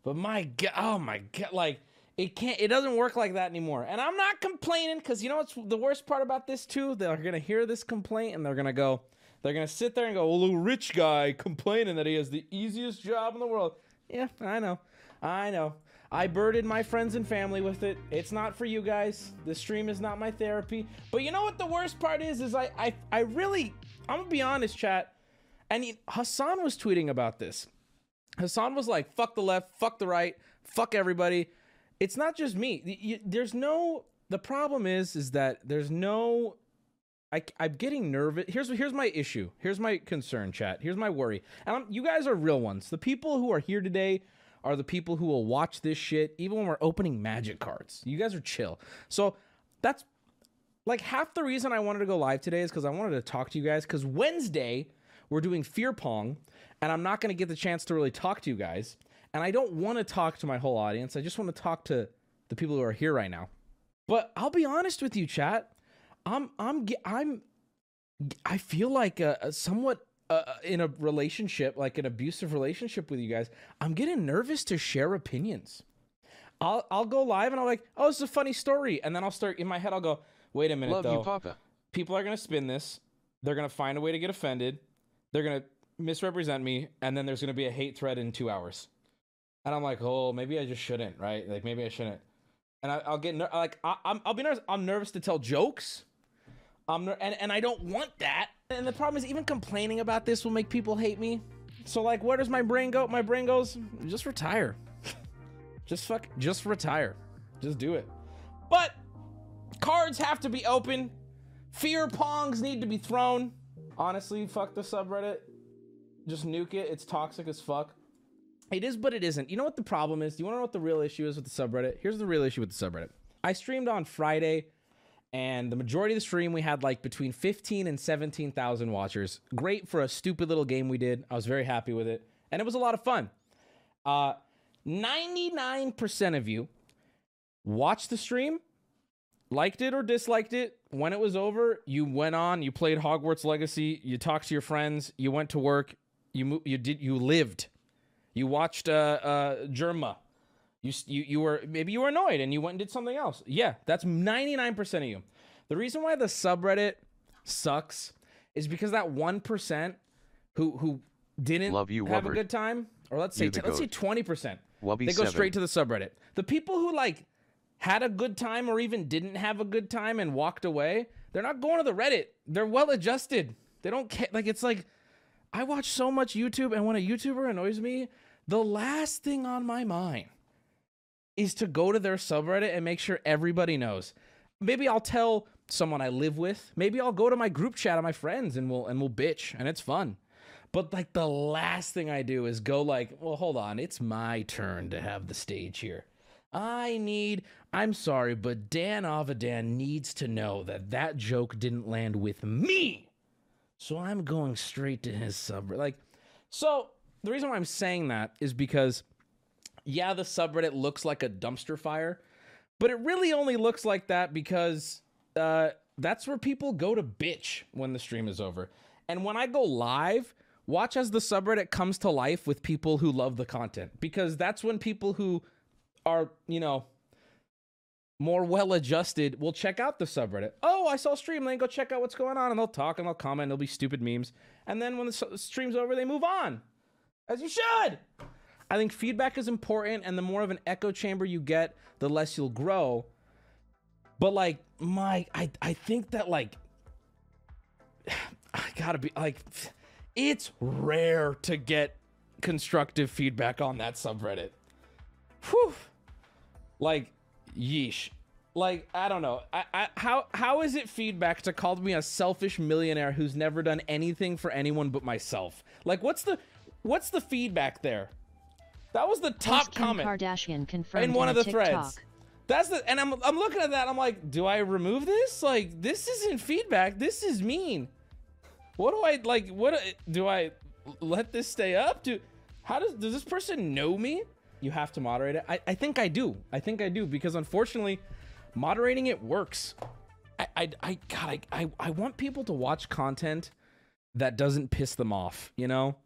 But my god, oh my god, like it can't, it doesn't work like that anymore. And I'm not complaining because you know what's the worst part about this too? They're gonna hear this complaint and they're gonna go, they're gonna sit there and go, "Well, little rich guy complaining that he has the easiest job in the world." Yeah, I know, I know. I burdened my friends and family with it. It's not for you guys. The stream is not my therapy. But you know what the worst part is? Is I, I, I really, I'm gonna be honest, chat. And he- Hasan was tweeting about this. Hasan was like, fuck the left, fuck the right, fuck everybody. It's not just me. Y- y- There's no, the problem is, is that there's no, I, I'm getting nervous. Here's, here's my issue. Here's my concern, chat. Here's my worry. And I'm, you guys are real ones. The people who are here today are the people who will watch this shit even when we're opening magic cards. You guys are chill. So that's like half the reason I wanted to go live today is because I wanted to talk to you guys. Because Wednesday we're doing Fear Pong, and I'm not going to get the chance to really talk to you guys. And I don't want to talk to my whole audience. I just want to talk to the people who are here right now. But I'll be honest with you, chat. I'm I'm I'm I feel like a, a somewhat uh, uh, in a relationship, like an abusive relationship with you guys. I'm getting nervous to share opinions. I'll I'll go live and I'm like, oh, this is a funny story, and then I'll start in my head. I'll go, wait a minute Love though you, Papa. people are going to spin this. They're going to find a way to get offended. They're going to misrepresent me. And then there's going to be a hate thread in two hours. And I'm like, oh, maybe I just shouldn't, right? Like, maybe I shouldn't. And I, I'll get, ner- like, I, I'm, I'll be nervous. I'm nervous to tell jokes. I'm and, and I don't want that. And the problem is, even complaining about this will make people hate me. So, like, where does my brain go? My brain goes, just retire. just fuck, just retire. Just do it. But cards have to be open. Fear pongs need to be thrown. Honestly, fuck the subreddit. Just nuke it. It's toxic as fuck. It is, but it isn't. You know what the problem is? Do you want to know what the real issue is with the subreddit? Here's the real issue with the subreddit. I streamed on Friday, and the majority of the stream we had like between 15 and 17,000 watchers. Great for a stupid little game we did. I was very happy with it, and it was a lot of fun. Uh, 99% of you watched the stream, liked it or disliked it. When it was over, you went on, you played Hogwarts Legacy, you talked to your friends, you went to work, you you did you lived. You watched uh uh Jerma. You you you were maybe you were annoyed and you went and did something else. Yeah, that's 99% of you. The reason why the subreddit sucks is because that 1% who who didn't Love you, have a good time or let's say let's say 20%. Wubby they go seven. straight to the subreddit. The people who like had a good time or even didn't have a good time and walked away, they're not going to the Reddit. They're well adjusted. They don't care. Like, it's like, I watch so much YouTube, and when a YouTuber annoys me, the last thing on my mind is to go to their subreddit and make sure everybody knows. Maybe I'll tell someone I live with. Maybe I'll go to my group chat of my friends and we'll and we'll bitch and it's fun. But like the last thing I do is go like, well, hold on, it's my turn to have the stage here. I need, I'm sorry, but Dan Avidan needs to know that that joke didn't land with me. So I'm going straight to his subreddit. Like, so the reason why I'm saying that is because, yeah, the subreddit looks like a dumpster fire, but it really only looks like that because uh, that's where people go to bitch when the stream is over. And when I go live, watch as the subreddit comes to life with people who love the content because that's when people who are, you know, more well adjusted will check out the subreddit. Oh, I saw stream. Then go check out what's going on, and they'll talk and they'll comment. There'll be stupid memes, and then when the stream's over, they move on, as you should. I think feedback is important, and the more of an echo chamber you get, the less you'll grow. But like, my, I, I think that like, I gotta be like, it's rare to get constructive feedback on that subreddit. Whew. Like, yeesh. Like, I don't know. I, I, how how is it feedback to call me a selfish millionaire who's never done anything for anyone but myself? Like, what's the what's the feedback there? That was the top Kim comment Kardashian confirmed in one of the threads. That's the and I'm I'm looking at that. I'm like, do I remove this? Like, this isn't feedback. This is mean. What do I like? What do I let this stay up? Do how does does this person know me? You have to moderate it. I, I think I do. I think I do because unfortunately, moderating it works. I I, I God I, I I want people to watch content that doesn't piss them off. You know.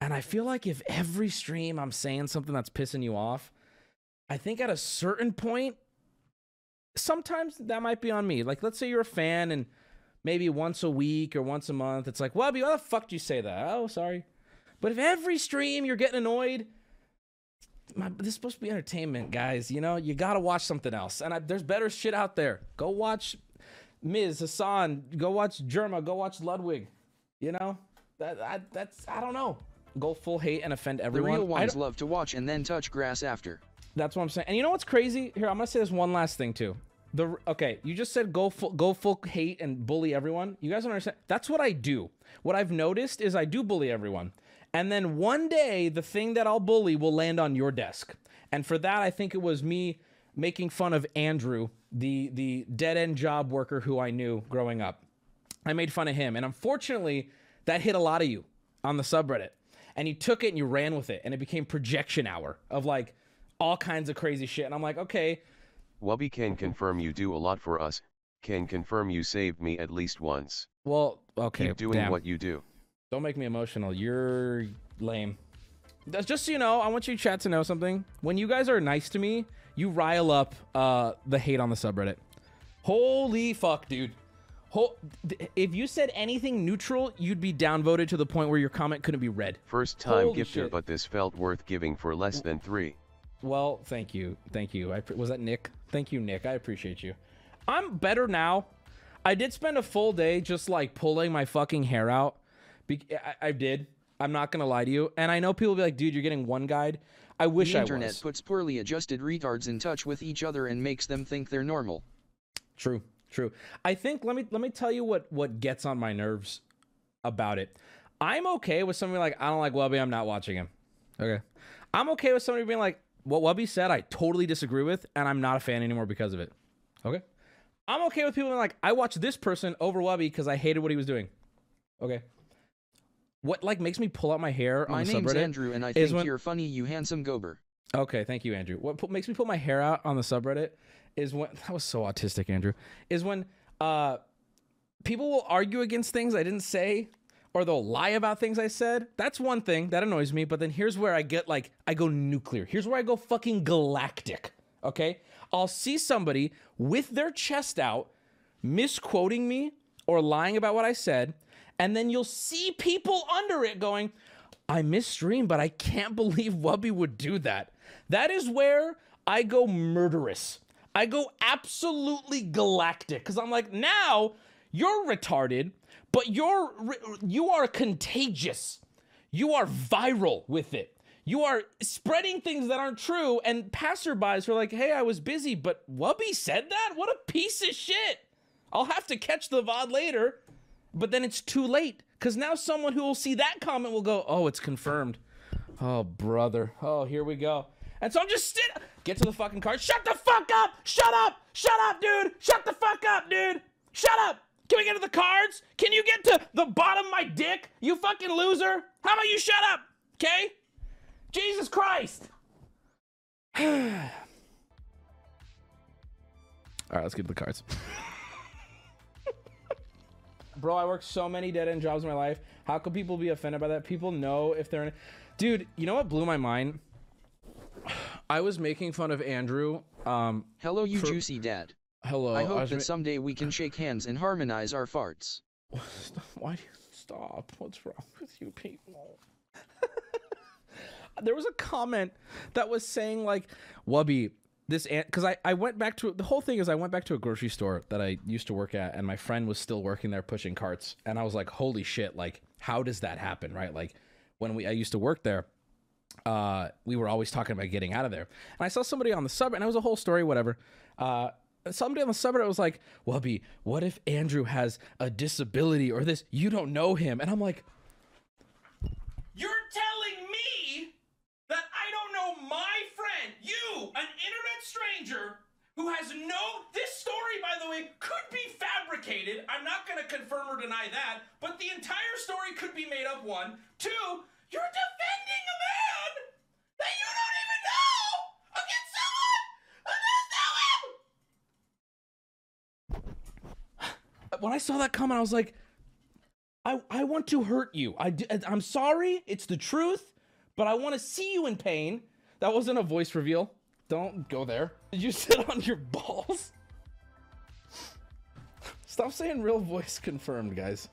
And I feel like if every stream I'm saying something that's pissing you off, I think at a certain point, sometimes that might be on me. Like, let's say you're a fan and maybe once a week or once a month, it's like, Wubby, why the fuck do you say that? Oh, sorry. But if every stream you're getting annoyed, my, this is supposed to be entertainment, guys. You know, you gotta watch something else. And I, there's better shit out there. Go watch Miz Hasan. Go watch Jerma. Go watch Ludwig. You know, that I, that's I don't know. Go full hate and offend The everyone. real ones love to watch and then touch grass after. that's what I'm saying. And you know what's crazy? Here, I'm gonna say this one last thing too. The okay, you just said go full, go full hate and bully everyone. You guys don't understand. That's what I do. What I've noticed is I do bully everyone, and then one day the thing that I'll bully will land on your desk. And for that, I think it was me making fun of Andrew, the the dead end job worker who I knew growing up. I made fun of him, and unfortunately, that hit a lot of you on the subreddit. And you took it and you ran with it, and it became projection hour of like all kinds of crazy shit. And I'm like, okay, Wubby can confirm you do a lot for us, can confirm you saved me at least once. well, okay, Keep doing damn. what you do. Don't make me emotional. You're lame. That's- Just so you know, I want you chat to know something. When you guys are nice to me, you rile up uh, the hate on the subreddit. Holy fuck, dude. Hol- if you said anything neutral, you'd be downvoted to the point where your comment couldn't be read. First time Holy gifter shit. but this felt worth giving for less than three. Well, thank you, thank you. I, was that Nick? Thank you, Nick. I appreciate you. I'm better now. I did spend a full day just like pulling my fucking hair out. Be- I, I did. I'm not gonna lie to you. And I know people will be like, "Dude, you're getting one guide." I wish the I internet was. puts poorly adjusted retards in touch with each other and makes them think they're normal. True, true. I think let me let me tell you what what gets on my nerves about it. I'm okay with somebody like I don't like Wubby, I'm not watching him. Okay. I'm okay with somebody being like, what Wubby said, I totally disagree with, and I'm not a fan anymore because of it. Okay. I'm okay with people being like, I watched this person over Wubby because I hated what he was doing. Okay. What like makes me pull out my hair My on the name's? Andrew and I think when- you're funny, you handsome gober. Okay, thank you, Andrew. What makes me pull my hair out on the subreddit is when that was so autistic, Andrew. Is when uh people will argue against things I didn't say or they'll lie about things I said. That's one thing that annoys me, but then here's where I get like I go nuclear. Here's where I go fucking galactic. Okay? I'll see somebody with their chest out misquoting me or lying about what I said, and then you'll see people under it going, I misstreamed, but I can't believe Wubby would do that. That is where I go murderous. I go absolutely galactic because I'm like, now you're retarded, but you're you are contagious. You are viral with it. You are spreading things that aren't true, and passerbys are like, "Hey, I was busy, but Wubby said that. What a piece of shit! I'll have to catch the VOD later." But then it's too late because now someone who will see that comment will go, "Oh, it's confirmed." Oh, brother. Oh, here we go. And so I'm just sit. Get to the fucking card. Shut the fuck up! Shut up! Shut up, dude! Shut the fuck up, dude! Shut up! Can we get to the cards? Can you get to the bottom of my dick? You fucking loser! How about you shut up? Okay? Jesus Christ! All right, let's get to the cards. Bro, I worked so many dead end jobs in my life. How could people be offended by that? People know if they're in. Dude, you know what blew my mind? I was making fun of Andrew. Um, Hello, you For- juicy dad. hello. I hope was that someday we can shake hands and harmonize our farts. Why do you stop? What's wrong with you people? there was a comment that was saying like, "Wubby, this because I I went back to the whole thing is I went back to a grocery store that I used to work at, and my friend was still working there pushing carts, and I was like, holy shit, like how does that happen, right? Like when we I used to work there, uh, we were always talking about getting out of there. And I saw somebody on the sub, and it was a whole story, whatever. Uh, somebody on the subreddit was like, Wubby, what if Andrew has a disability or this? You don't know him. And I'm like, You're telling me that I don't know my friend, you, an internet stranger who has no. This story, by the way, could be fabricated. I'm not going to confirm or deny that, but the entire story could be made up. One. Two, you're defending a man that you don't even know against someone who does know him. When I saw that comment, I was like, I, I want to hurt you. I'm sorry. It's the truth, but I want to see you in pain. That wasn't a voice reveal. Don't go there. Did you sit on your balls? Stop saying real voice confirmed, guys.